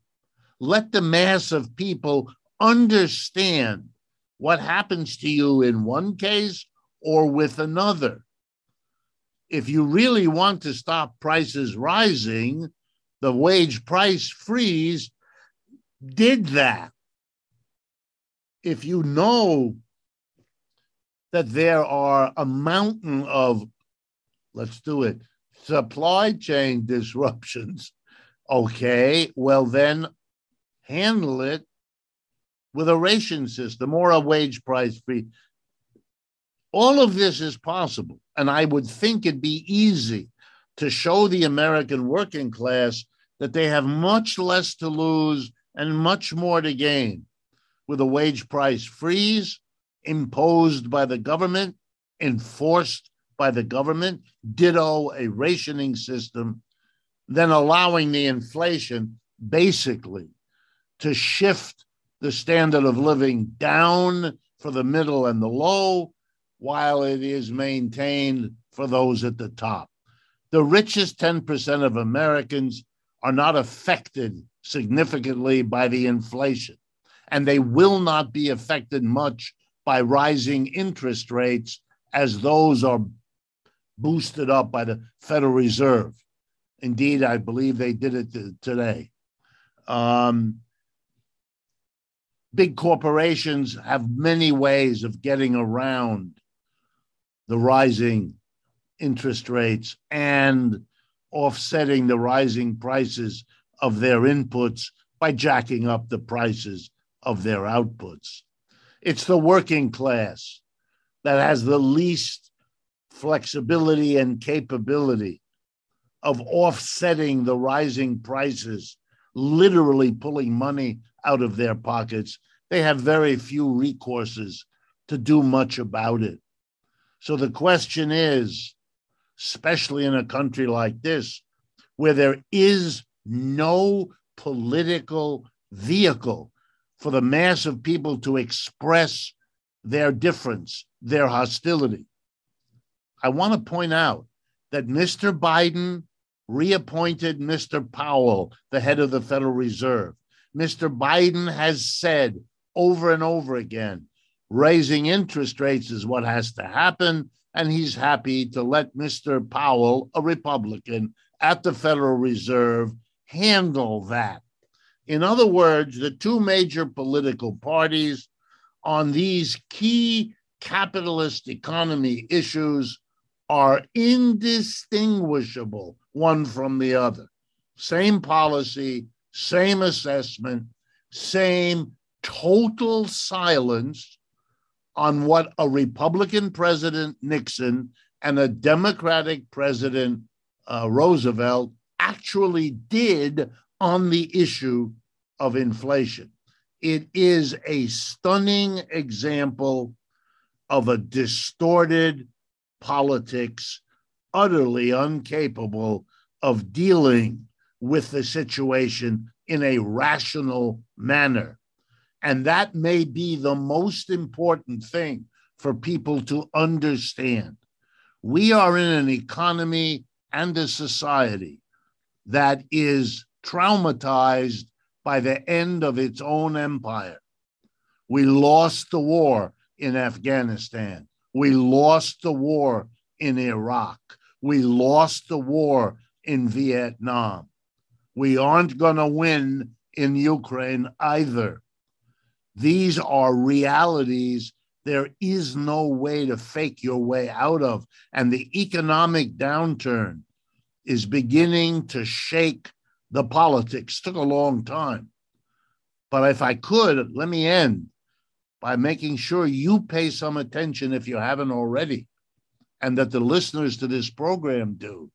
let the mass of people understand what happens to you in one case or with another. If you really want to stop prices rising, the wage price freeze did that. If you know that there are a mountain of, let's do it, supply chain disruptions, okay, well, then handle it with a ration system or a wage price free. All of this is possible. And I would think it'd be easy to show the American working class that they have much less to lose and much more to gain with a wage price freeze imposed by the government, enforced by the government, ditto a rationing system, then allowing the inflation basically to shift the standard of living down for the middle and the low, while it is maintained for those at the top. The richest 10% of Americans are not affected significantly by the inflation, and they will not be affected much by rising interest rates as those are boosted up by the Federal Reserve. Indeed, I believe they did it today. Um, big corporations have many ways of getting around the rising interest rates and offsetting the rising prices of their inputs by jacking up the prices of their outputs. It's the working class that has the least flexibility and capability of offsetting the rising prices, literally pulling money out of their pockets. They have very few recourses to do much about it. So the question is, especially in a country like this, where there is no political vehicle for the mass of people to express their difference, their hostility. I want to point out that Mr. Biden reappointed Mr. Powell, the head of the Federal Reserve. Mr. Biden has said over and over again raising interest rates is what has to happen. And he's happy to let Mr. Powell, a Republican at the Federal Reserve, handle that. In other words, the two major political parties on these key capitalist economy issues are indistinguishable one from the other. Same policy, same assessment, same total silence on what a Republican President Nixon and a Democratic President uh, Roosevelt actually did on the issue of inflation. It is a stunning example of a distorted politics, utterly incapable of dealing with the situation in a rational manner. And that may be the most important thing for people to understand. We are in an economy and a society that is traumatized by the end of its own empire. We lost the war in Afghanistan. We lost the war in Iraq. We lost the war in Vietnam. We aren't going to win in Ukraine either. These are realities there is no way to fake your way out of. And the economic downturn is beginning to shake the politics. Took a long time. But if I could, let me end by making sure you pay some attention if you haven't already, and that the listeners to this program do,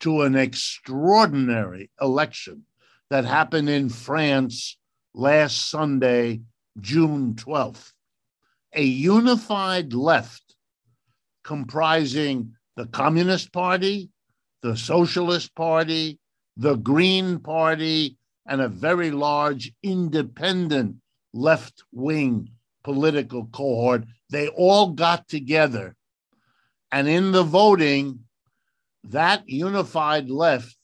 to an extraordinary election that happened in France last Sunday, June 12th. A unified left comprising the Communist Party, the Socialist Party, the Green Party, and a very large independent left wing political cohort. They all got together. And in the voting, that unified left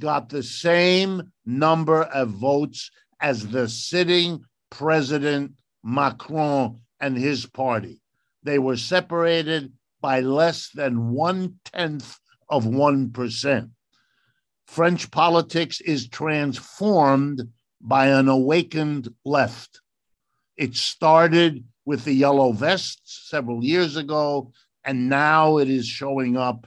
got the same number of votes as the sitting president Macron and his party. They were separated by less than one tenth of 1%. French politics is transformed by an awakened left. It started with the yellow vests several years ago, and now it is showing up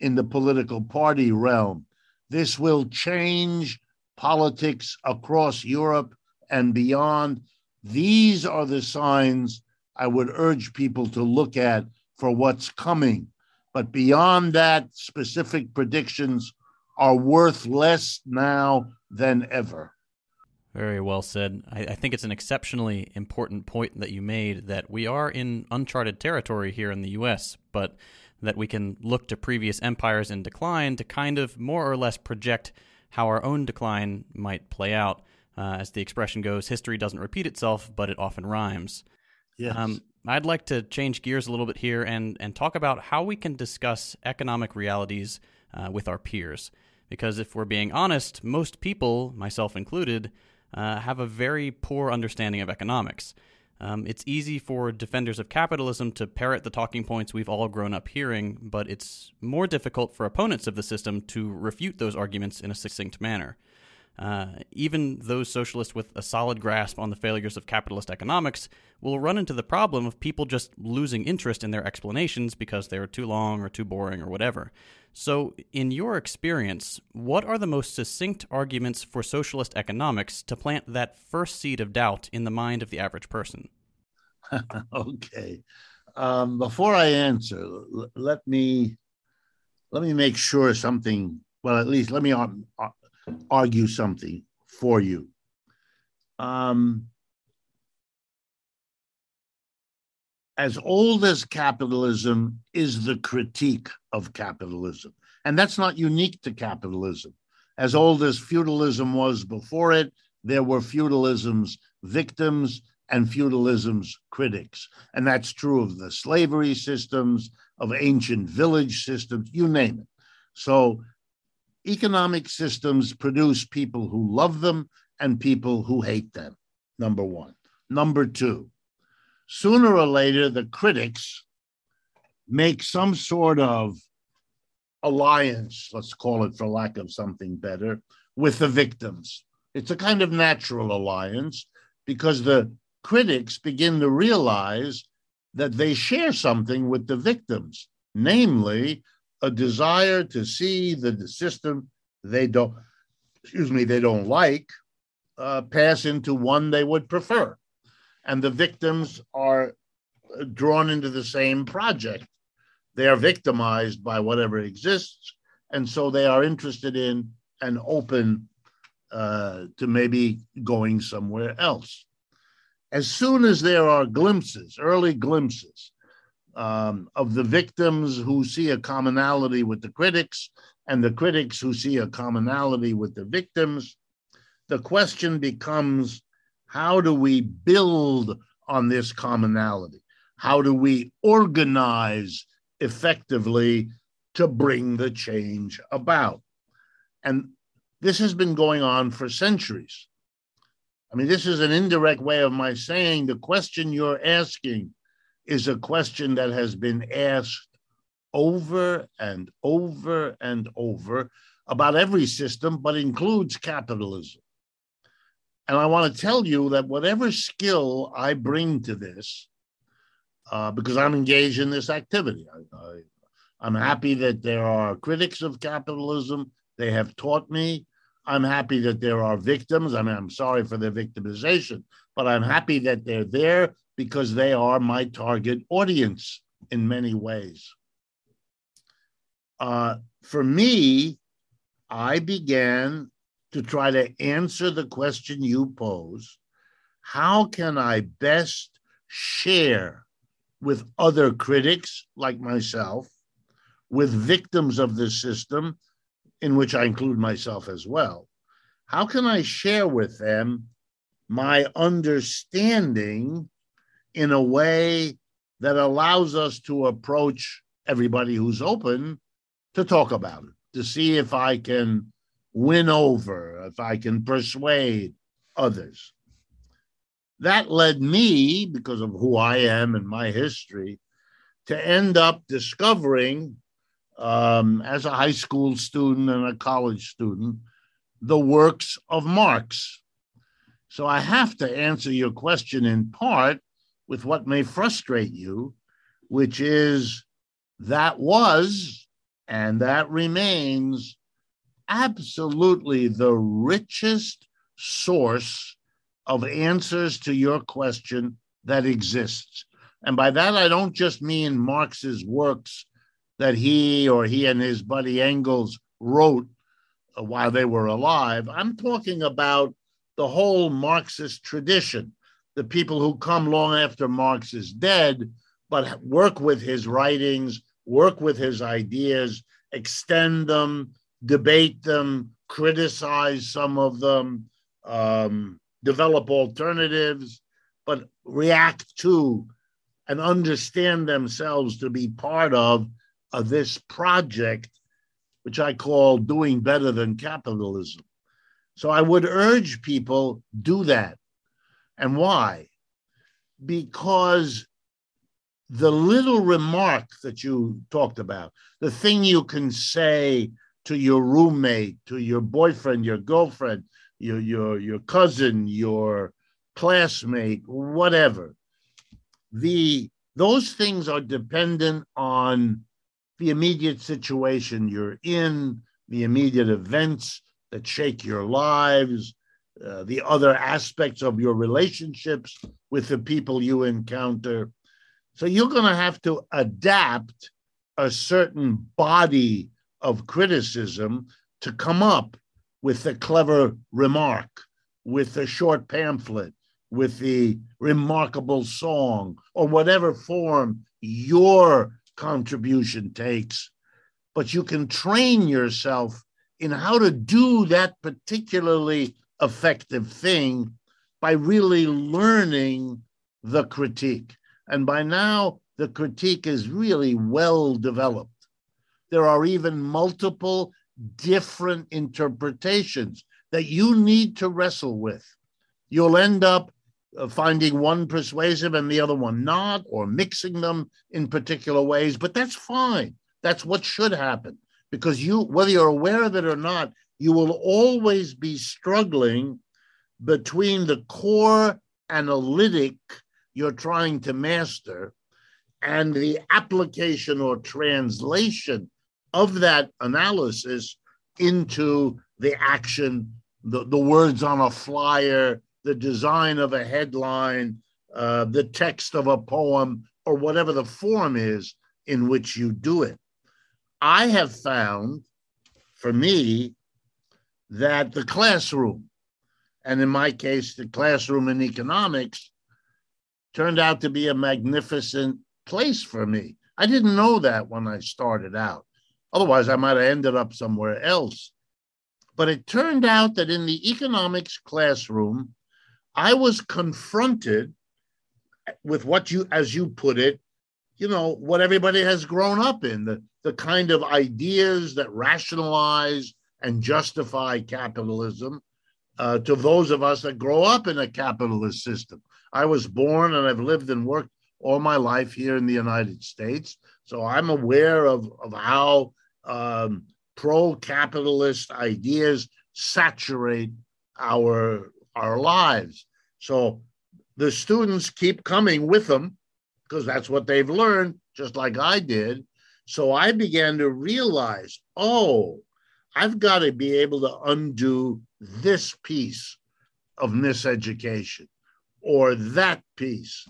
in the political party realm. This will change politics across Europe and beyond. These are the signs I would urge people to look at for what's coming. But beyond that, specific predictions are worth less now than ever. Very well said. I, I, think it's an exceptionally important point that you made that we are in uncharted territory here in the U.S., but that we can look to previous empires in decline to kind of more or less project how our own decline might play out. Uh, as the expression goes, history doesn't repeat itself, but it often rhymes. Yes. Um, I'd like to change gears a little bit here and, and talk about how we can discuss economic realities uh, with our peers. Because if we're being honest, most people, myself included, uh, have a very poor understanding of economics. Um, it's easy for defenders of capitalism to parrot the talking points we've all grown up hearing, but it's more difficult for opponents of the system to refute those arguments in a succinct manner. Uh, even those socialists with a solid grasp on the failures of capitalist economics will run into the problem of people just losing interest in their explanations because they're too long or too boring or whatever. So, in your experience, what are the most succinct arguments for socialist economics to plant that first seed of doubt in the mind of the average person? okay. Um, before I answer, let me let me make sure something. Well, at least let me ar- argue something for you. Um, as old as capitalism is the critique of capitalism. And that's not unique to capitalism. As old as feudalism was before it, there were feudalism's victims and feudalism's critics. And that's true of the slavery systems, of ancient village systems, you name it. So economic systems produce people who love them and people who hate them, number one. Number two, sooner or later, the critics make some sort of alliance, let's call it for lack of something better, with the victims. It's a kind of natural alliance because the critics begin to realize that they share something with the victims, namely a desire to see the system they don't, excuse me, they don't like, uh, pass into one they would prefer and the victims are drawn into the same project. They are victimized by whatever exists, and so they are interested in and open uh, to maybe going somewhere else. as soon as there are glimpses, early glimpses um, of the victims who see a commonality with the critics and the critics who see a commonality with the victims, the question becomes how do we build on this commonality? How do we organize effectively to bring the change about? And this has been going on for centuries. I mean, this is an indirect way of my saying the question you're asking is a question that has been asked over and over and over about every system, but includes capitalism. And I want to tell you that whatever skill I bring to this, uh, because I'm engaged in this activity, I, am happy that there are critics of capitalism. They have taught me. I'm happy that there are victims. I mean, I'm sorry for their victimization, but I'm happy that they're there because they are my target audience in many ways. Uh, for me, I began to try to answer the question you pose how can I best share with other critics like myself, with victims of the system, in which I include myself as well? How can I share with them my understanding in a way that allows us to approach everybody who's open to talk about it, to see if I can win over, if I can persuade others. That led me, because of who I am and my history, to end up discovering, um, as a high school student and a college student, the works of Marx. So I have to answer your question in part with what may frustrate you, which is that was and that remains absolutely the richest source of answers to your question that exists. And by that, I don't just mean Marx's works that he or he and his buddy Engels wrote while they were alive. I'm talking about the whole Marxist tradition, the people who come long after Marx is dead, but work with his writings, work with his ideas, extend them, debate them, criticize some of them, um, develop alternatives, but react to and understand themselves to be part of, of this project, which I call doing better than capitalism. So I would urge people do that. And why? Because the little remark that you talked about, the thing you can say to your roommate, to your boyfriend, your girlfriend, your your your cousin, your classmate, whatever. The those things are dependent on the immediate situation you're in, the immediate events that shake your lives, uh, the other aspects of your relationships with the people you encounter. So you're going to have to adapt a certain body of criticism to come up with the clever remark, with the short pamphlet, with the remarkable song, or whatever form your contribution takes. But you can train yourself in how to do that particularly effective thing by really learning the critique. And by now, the critique is really well developed there are even multiple different interpretations that you need to wrestle with. You'll end up uh, finding one persuasive and the other one not, or mixing them in particular ways, but that's fine. That's what should happen because you, whether you're aware of it or not, you will always be struggling between the core analytic you're trying to master and the application or translation of that analysis into the action, the, the words on a flyer, the design of a headline, uh, the text of a poem, or whatever the form is in which you do it. I have found, for me, that the classroom, and in my case, the classroom in economics, turned out to be a magnificent place for me. I didn't know that when I started out. Otherwise, I might have ended up somewhere else. But it turned out that in the economics classroom, I was confronted with what you, as you put it, you know, what everybody has grown up in the, the kind of ideas that rationalize and justify capitalism uh, to those of us that grow up in a capitalist system. I was born and I've lived and worked all my life here in the United States. So I'm aware of, of how um, pro capitalist ideas saturate our, our lives. So the students keep coming with them because that's what they've learned, just like I did. So I began to realize oh, I've got to be able to undo this piece of miseducation or that piece.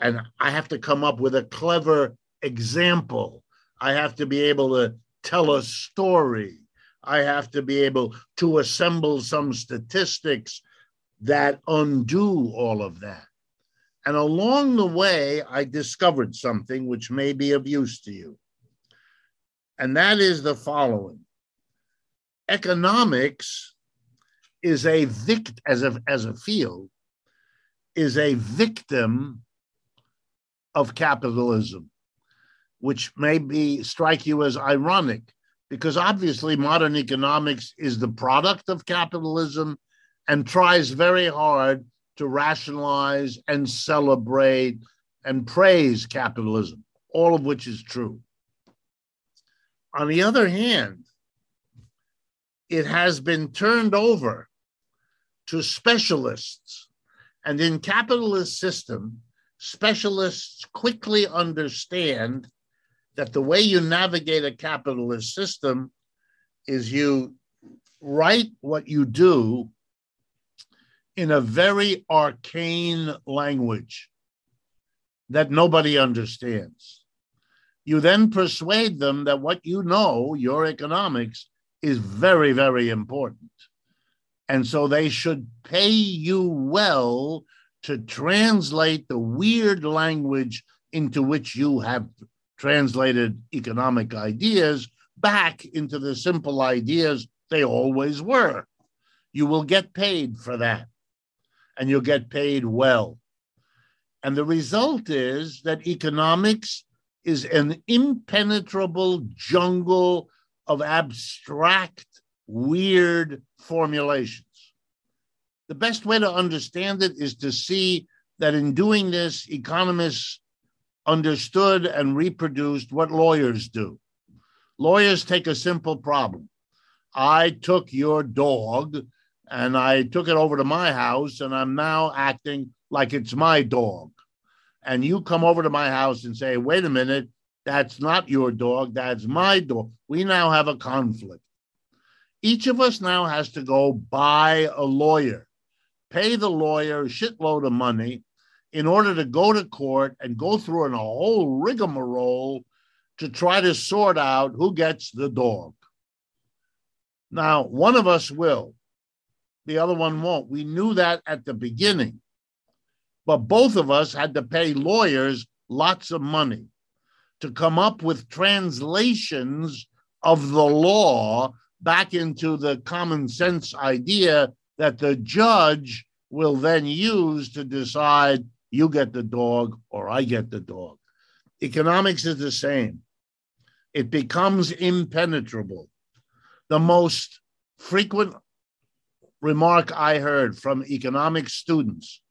And I have to come up with a clever example. I have to be able to tell a story. I have to be able to assemble some statistics that undo all of that. And along the way, I discovered something which may be of use to you. And that is the following economics is a vict as a, as a field is a victim of capitalism, which may be strike you as ironic, because obviously modern economics is the product of capitalism and tries very hard to rationalize and celebrate and praise capitalism, all of which is true. On the other hand, it has been turned over to specialists. And in capitalist system, specialists quickly understand that the way you navigate a capitalist system is you write what you do in a very arcane language that nobody understands. You then persuade them that what you know, your economics, is very, very important. And so they should pay you well to translate the weird language into which you have translated economic ideas back into the simple ideas they always were. You will get paid for that and you'll get paid well. And the result is that economics is an impenetrable jungle of abstract, weird formulations. The best way to understand it is to see that in doing this, economists understood and reproduced what lawyers do. Lawyers take a simple problem. I took your dog and I took it over to my house, and I'm now acting like it's my dog. And you come over to my house and say, wait a minute, that's not your dog, that's my dog. We now have a conflict. Each of us now has to go buy a lawyer, pay the lawyer a shitload of money in order to go to court and go through a whole rigmarole to try to sort out who gets the dog. Now, one of us will the other one won't. We knew that at the beginning. But both of us had to pay lawyers lots of money to come up with translations of the law back into the common sense idea that the judge will then use to decide you get the dog or I get the dog. Economics is the same, it becomes impenetrable. The most frequent remark I heard from economic students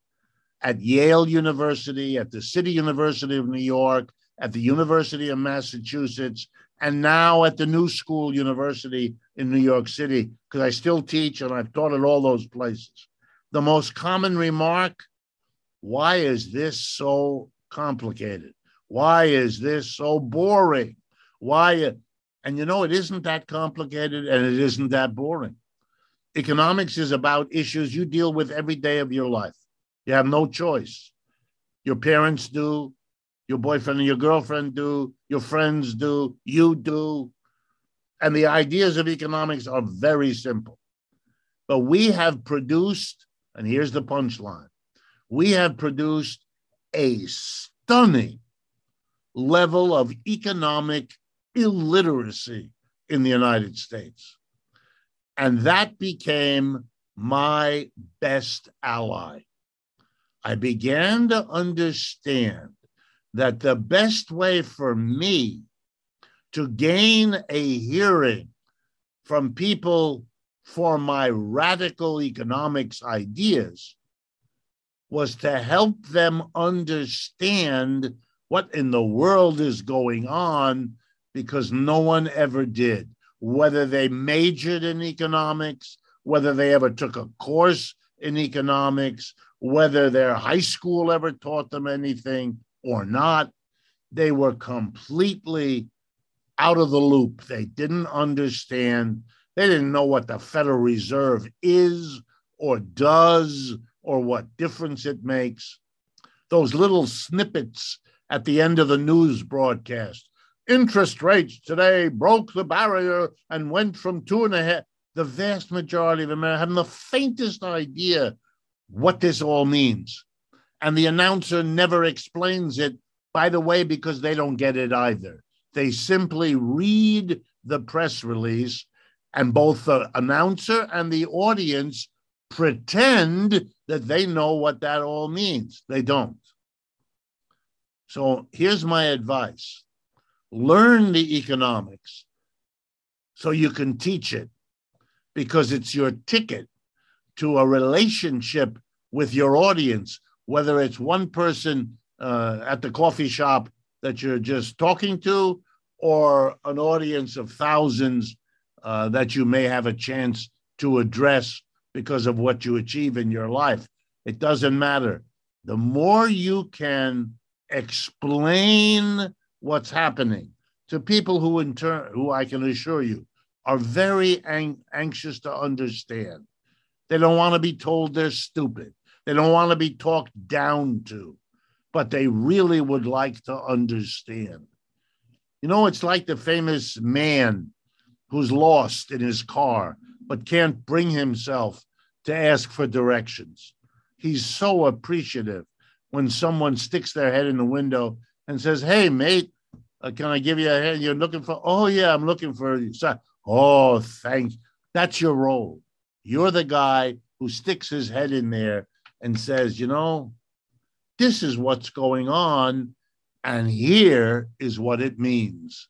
at Yale University, at the City University of New York, at the University of Massachusetts, and now at the New School University in New York City, because I still teach and I've taught at all those places. The most common remark why is this so complicated? Why is this so boring? Why? And you know, it isn't that complicated and it isn't that boring. Economics is about issues you deal with every day of your life. You have no choice. Your parents do, your boyfriend and your girlfriend do, your friends do, you do. And the ideas of economics are very simple. But we have produced, and here's the punchline we have produced a stunning level of economic illiteracy in the United States. And that became my best ally. I began to understand that the best way for me to gain a hearing from people for my radical economics ideas was to help them understand what in the world is going on because no one ever did. Whether they majored in economics, whether they ever took a course in economics, whether their high school ever taught them anything or not, they were completely out of the loop. They didn't understand. They didn't know what the Federal Reserve is or does or what difference it makes. Those little snippets at the end of the news broadcast. Interest rates today broke the barrier and went from two and a half. The vast majority of Americans haven't the faintest idea what this all means. And the announcer never explains it, by the way, because they don't get it either. They simply read the press release, and both the announcer and the audience pretend that they know what that all means. They don't. So here's my advice learn the economics so you can teach it because it's your ticket to a relationship with your audience, whether it's one person uh, at the coffee shop that you're just talking to or an audience of thousands uh, that you may have a chance to address because of what you achieve in your life. It doesn't matter. The more you can explain what's happening to people who, in turn, who I can assure you are very ang- anxious to understand. They don't want to be told they're stupid. They don't want to be talked down to, but they really would like to understand. You know, it's like the famous man who's lost in his car but can't bring himself to ask for directions. He's so appreciative when someone sticks their head in the window and says, Hey, mate, uh, can I give you a hand? You're looking for, oh, yeah, I'm looking for you. Oh, thanks. That's your role. You're the guy who sticks his head in there and says, you know, this is what's going on, and here is what it means.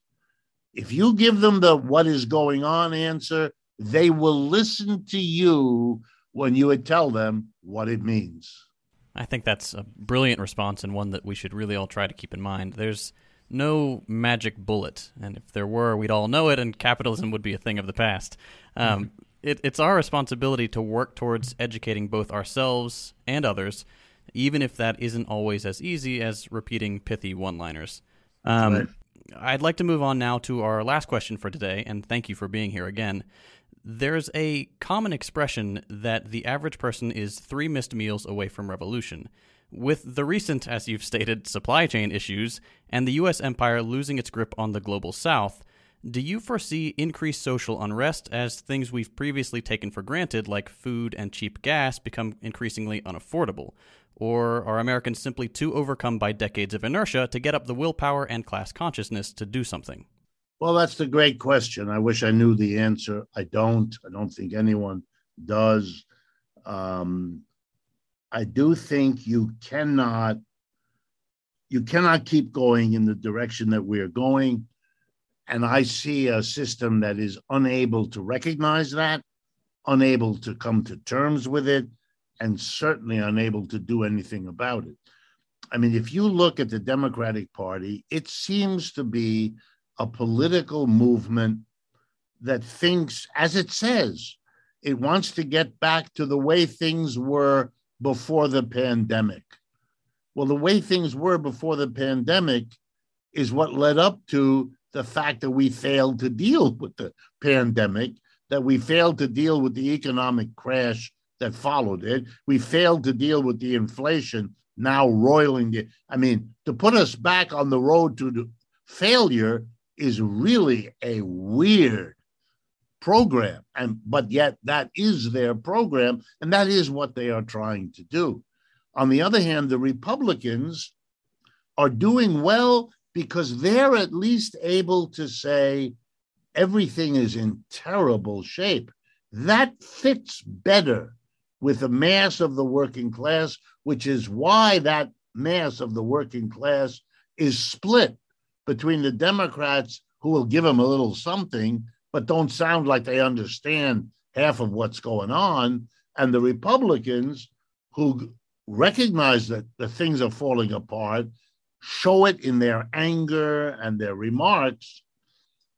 If you give them the what is going on answer, they will listen to you when you would tell them what it means. I think that's a brilliant response and one that we should really all try to keep in mind. There's no magic bullet, and if there were, we'd all know it, and capitalism would be a thing of the past. Um, mm-hmm. It, it's our responsibility to work towards educating both ourselves and others, even if that isn't always as easy as repeating pithy one-liners. Um, right. I'd like to move on now to our last question for today, and thank you for being here again. There's a common expression that the average person is three missed meals away from revolution. With the recent, as you've stated, supply chain issues and the U.S. empire losing its grip on the global south, do you foresee increased social unrest as things we've previously taken for granted, like food and cheap gas, become increasingly unaffordable? Or are Americans simply too overcome by decades of inertia to get up the willpower and class consciousness to do something? Well, that's the great question. I wish I knew the answer. I don't. I don't think anyone does. Um, I do think you cannot you cannot keep going in the direction that we are going. And I see a system that is unable to recognize that, unable to come to terms with it, and certainly unable to do anything about it. I mean, if you look at the Democratic Party, it seems to be a political movement that thinks, as it says, it wants to get back to the way things were before the pandemic. Well, the way things were before the pandemic is what led up to the fact that we failed to deal with the pandemic, that we failed to deal with the economic crash that followed it. We failed to deal with the inflation now roiling the, I mean, to put us back on the road to failure is really a weird program. And but yet that is their program and that is what they are trying to do. On the other hand, the Republicans are doing well because they're at least able to say everything is in terrible shape. That fits better with the mass of the working class, which is why that mass of the working class is split between the Democrats who will give them a little something, but don't sound like they understand half of what's going on, and the Republicans who recognize that the things are falling apart, show it in their anger and their remarks.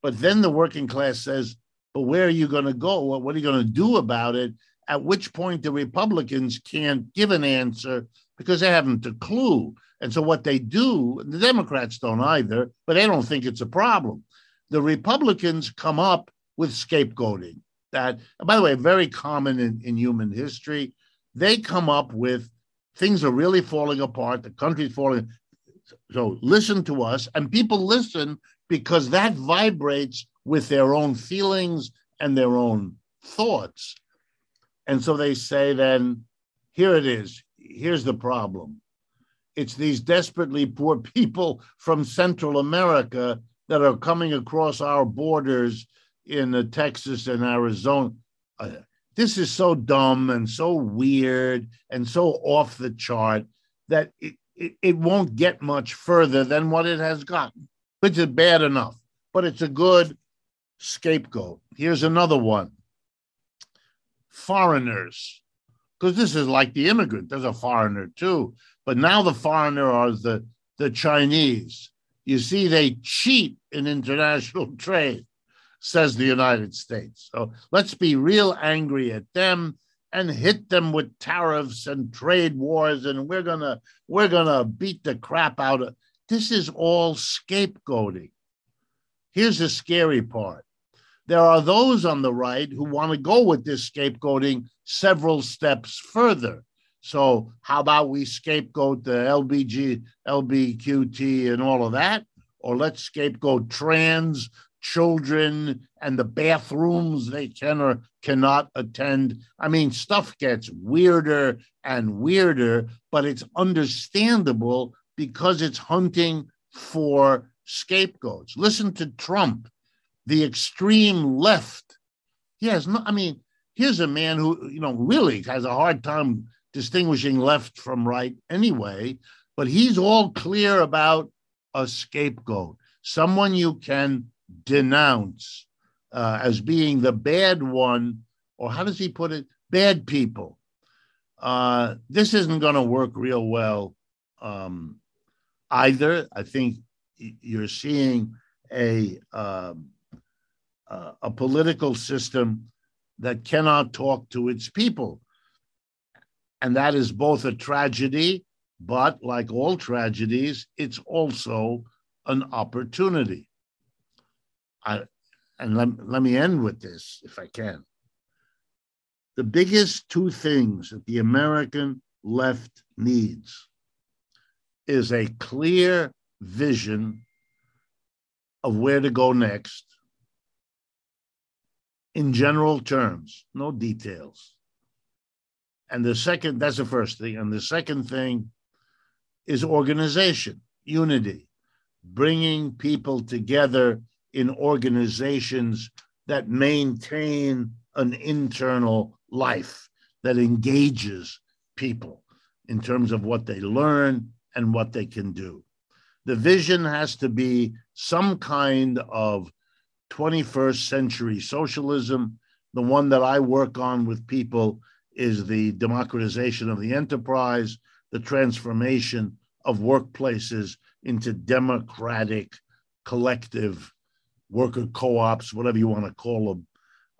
But then the working class says, But where are you going to go? What, are you going to do about it? At which point the Republicans can't give an answer because they haven't a clue. And so what they do, the Democrats don't either, but they don't think it's a problem. The Republicans come up with scapegoating. That, by the way, very common in, in human history. They come up with things are really falling apart, the country's falling. So listen to us, and people listen because that vibrates with their own feelings and their own thoughts. And so they say, then, here it is. Here's the problem it's these desperately poor people from Central America that are coming across our borders in uh, Texas and Arizona. Uh, this is so dumb and so weird and so off the chart that it, it, it won't get much further than what it has gotten, which is bad enough, but it's a good scapegoat. Here's another one foreigners, because this is like the immigrant, there's a foreigner too, but now the foreigner are the, the Chinese. You see, they cheat in international trade says the United States. So let's be real angry at them and hit them with tariffs and trade wars and we're going to we're going to beat the crap out of this is all scapegoating. Here's the scary part. There are those on the right who want to go with this scapegoating several steps further. So, how about we scapegoat the LBG, LBQT, and all of that? Or let's scapegoat trans children and the bathrooms they can or cannot attend. I mean, stuff gets weirder and weirder, but it's understandable because it's hunting for scapegoats. Listen to Trump, the extreme left. He has no, I mean, here's a man who, you know, really has a hard time distinguishing left from right anyway, but he's all clear about a scapegoat, someone you can denounce uh, as being the bad one, or how does he put it? Bad people. Uh, this isn't going to work real well um, either. I think you're seeing a uh, a political system that cannot talk to its people, and that is both a tragedy, but like all tragedies, it's also an opportunity. I, and let, let me end with this if I can. The biggest two things that the American left needs is a clear vision of where to go next in general terms, no details. And the second, that's the first thing. And the second thing is organization, unity, bringing people together in organizations that maintain an internal life that engages people in terms of what they learn and what they can do. The vision has to be some kind of 21st century socialism. The one that I work on with people is the democratization of the enterprise, the transformation of workplaces into democratic collective worker co-ops, whatever you want to call them.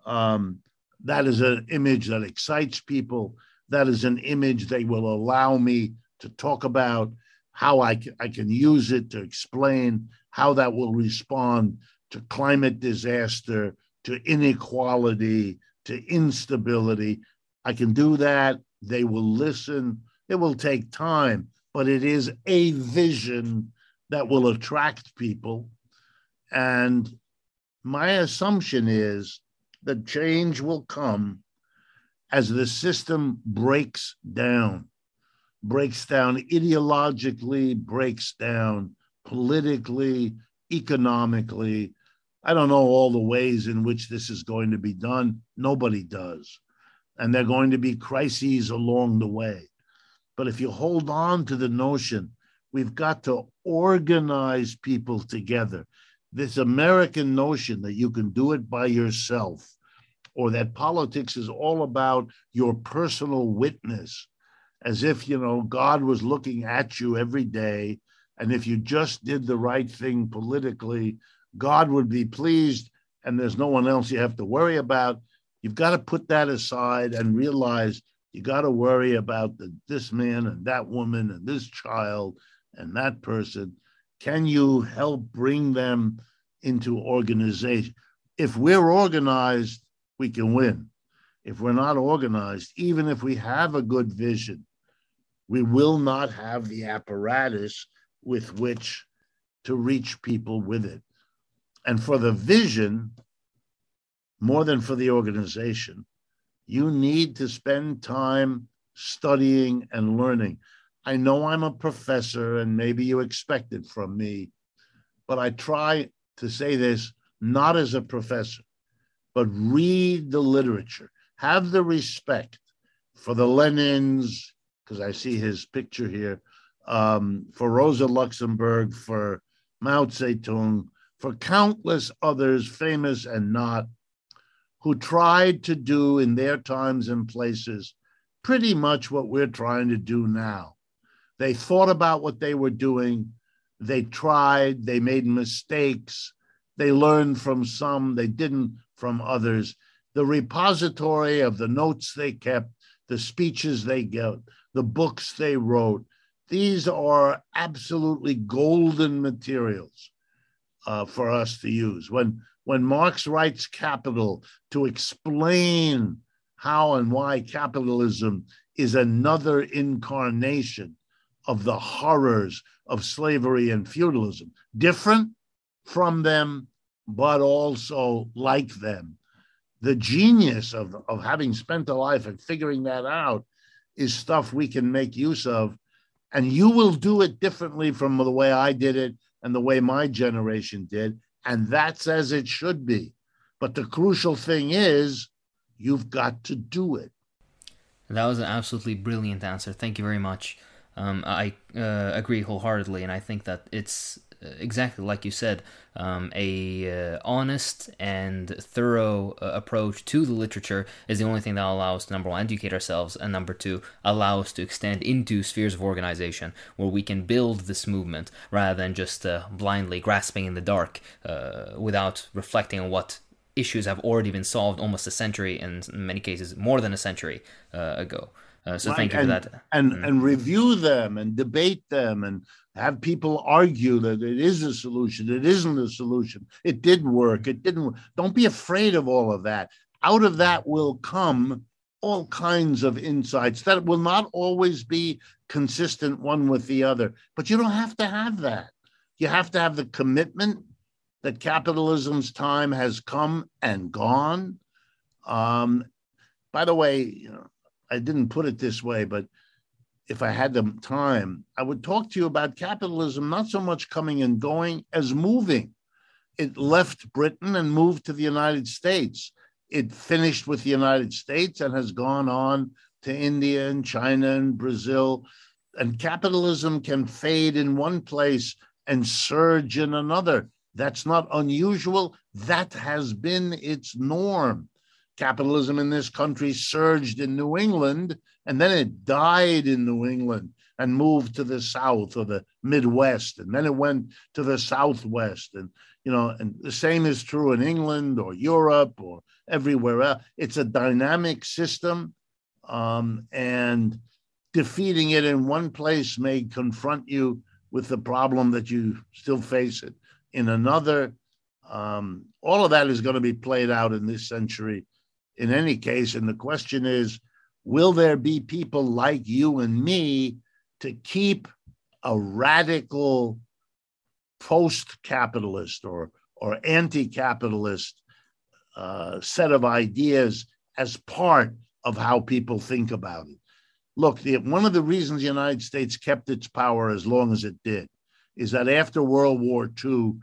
Um, that is an image that excites people. That is an image they will allow me to talk about how I can, I can use it to explain how that will respond to climate disaster, to inequality, to instability. I can do that. They will listen. It will take time, but it is a vision that will attract people. And my assumption is that change will come as the system breaks down. breaks down ideologically, breaks down politically, economically. I don't know all the ways in which this is going to be done. Nobody does. And there are going to be crises along the way. But if you hold on to the notion, we've got to organize people together. This American notion that you can do it by yourself, or that politics is all about your personal witness, as if, you know, God was looking at you every day. And if you just did the right thing politically, God would be pleased, and there's no one else you have to worry about. You've got to put that aside and realize you got to worry about the, this man and that woman and this child and that person. Can you help bring them into organization? If we're organized, we can win. If we're not organized, even if we have a good vision, we will not have the apparatus with which to reach people with it. And for the vision, more than for the organization, you need to spend time studying and learning. I know I'm a professor and maybe you expect it from me, but I try to say this not as a professor, but read the literature, have the respect for the Lenins, because I see his picture here, um, for Rosa Luxemburg, for Mao Zedong, for countless others, famous and not, who tried to do in their times and places pretty much what we're trying to do now. They thought about what they were doing, they tried, they made mistakes, they learned from some, they didn't from others. The repository of the notes they kept, the speeches they gave, the books they wrote, these are absolutely golden materials uh, for us to use. When when Marx writes Capital to explain how and why capitalism is another incarnation of the horrors of slavery and feudalism, different from them, but also like them. The genius of, of having spent a life and figuring that out is stuff we can make use of. And you will do it differently from the way I did it and the way my generation did. And that's as it should be. But the crucial thing is, you've got to do it. That was an absolutely brilliant answer. Thank you very much. Um, I uh, agree wholeheartedly, and I think that it's uh, exactly like you said, um, a uh, honest and thorough uh, approach to the literature is the only thing that allows us to number one educate ourselves, and number two allow us to extend into spheres of organization where we can build this movement rather than just uh, blindly grasping in the dark uh, without reflecting on what issues have already been solved almost a century, and in many cases more than a century uh, ago. Uh, so right. thank you and, for that. And mm. and review them and debate them and have people argue that it is a solution, it isn't a solution, it did work, it didn't. Work. Don't be afraid of all of that. Out of that will come all kinds of insights that will not always be consistent one with the other. But you don't have to have that. You have to have the commitment that capitalism's time has come and gone. Um, by the way, you know, I didn't put it this way, but if I had the time, I would talk to you about capitalism not so much coming and going as moving. It left Britain and moved to the United States. It finished with the United States and has gone on to India and China and Brazil. And capitalism can fade in one place and surge in another. That's not unusual. That has been its norm capitalism in this country surged in New England and then it died in New England and moved to the South or the Midwest. And then it went to the Southwest. And, you know, and the same is true in England or Europe or everywhere else. It's a dynamic system. Um, and defeating it in one place may confront you with the problem that you still face it in another. Um, all of that is going to be played out in this century in any case. And the question is will there be people like you and me to keep a radical post capitalist or, or anti capitalist uh, set of ideas as part of how people think about it? look, the, one of the reasons the United States kept its power as long as it did is that after World War II,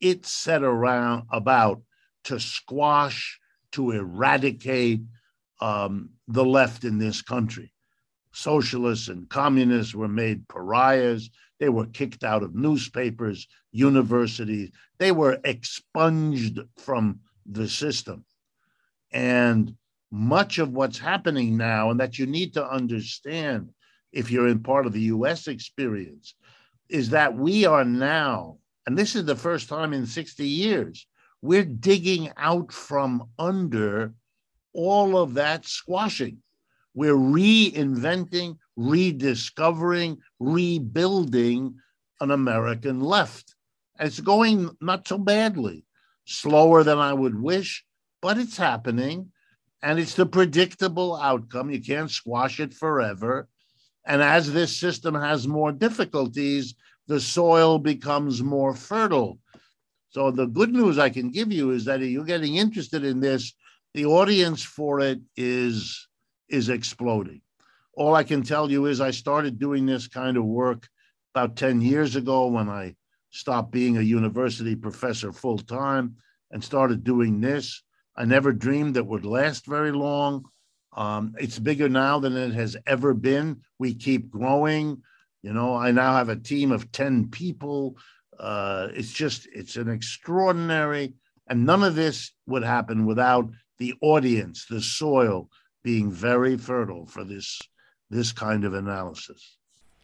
it set around about to squash, to eradicate um, the left in this country. Socialists and communists were made pariahs. They were kicked out of newspapers, universities. They were expunged from the system. And much of what's happening now, and that you need to understand if you're in part of the US experience, is that we are now, and this is the first time in 60 years, we're digging out from under all of that squashing. We're reinventing, rediscovering, rebuilding an American left. It's going not so badly, slower than I would wish, but it's happening. And it's the predictable outcome. You can't squash it forever. And as this system has more difficulties, the soil becomes more fertile. So the good news I can give you is that if you're getting interested in this, the audience for it is is exploding. All I can tell you is I started doing this kind of work about 10 years ago when I stopped being a university professor full time and started doing this. I never dreamed it would last very long. Um, it's bigger now than it has ever been. We keep growing. You know, I now have a team of 10 people. Uh, it's just, it's an extraordinary, and none of this would happen without the audience, the soil being very fertile for this this kind of analysis.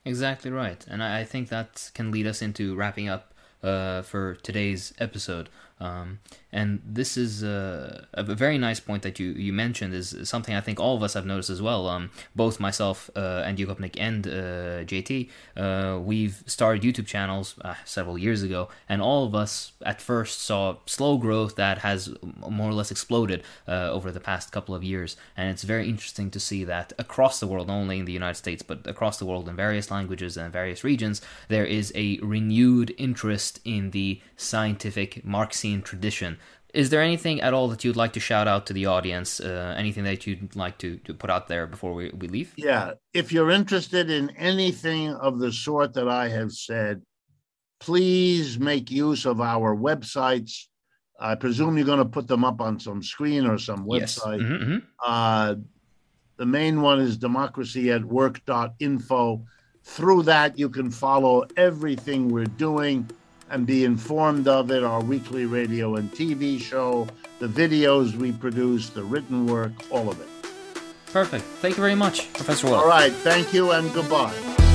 Exactly right, and I think that can lead us into wrapping up uh, for today's episode. Um, and this is a, a, very nice point that you, you mentioned is something I think all of us have noticed as well. Um, both myself uh, and Yugopnik and uh, JT, uh, we've started YouTube channels uh, several years ago, and all of us at first saw slow growth that has more or less exploded uh, over the past couple of years. And it's very interesting to see that across the world, not only in the United States, but across the world in various languages and various regions, there is a renewed interest in the scientific Marxian tradition is there anything at all that you'd like to shout out to the audience? Uh, anything that you'd like to, to put out there before we, we leave? Yeah. If you're interested in anything of the sort that I have said, please make use of our websites. I presume you're going to put them up on some screen or some website. Yes. Mm-hmm, mm-hmm. Uh, the main one is democracy at work.info. Through that, you can follow everything we're doing and be informed of it our weekly radio and TV show, the videos we produce, the written work, all of it. Perfect. Thank you very much, Professor Wolff. All right. Thank you and goodbye.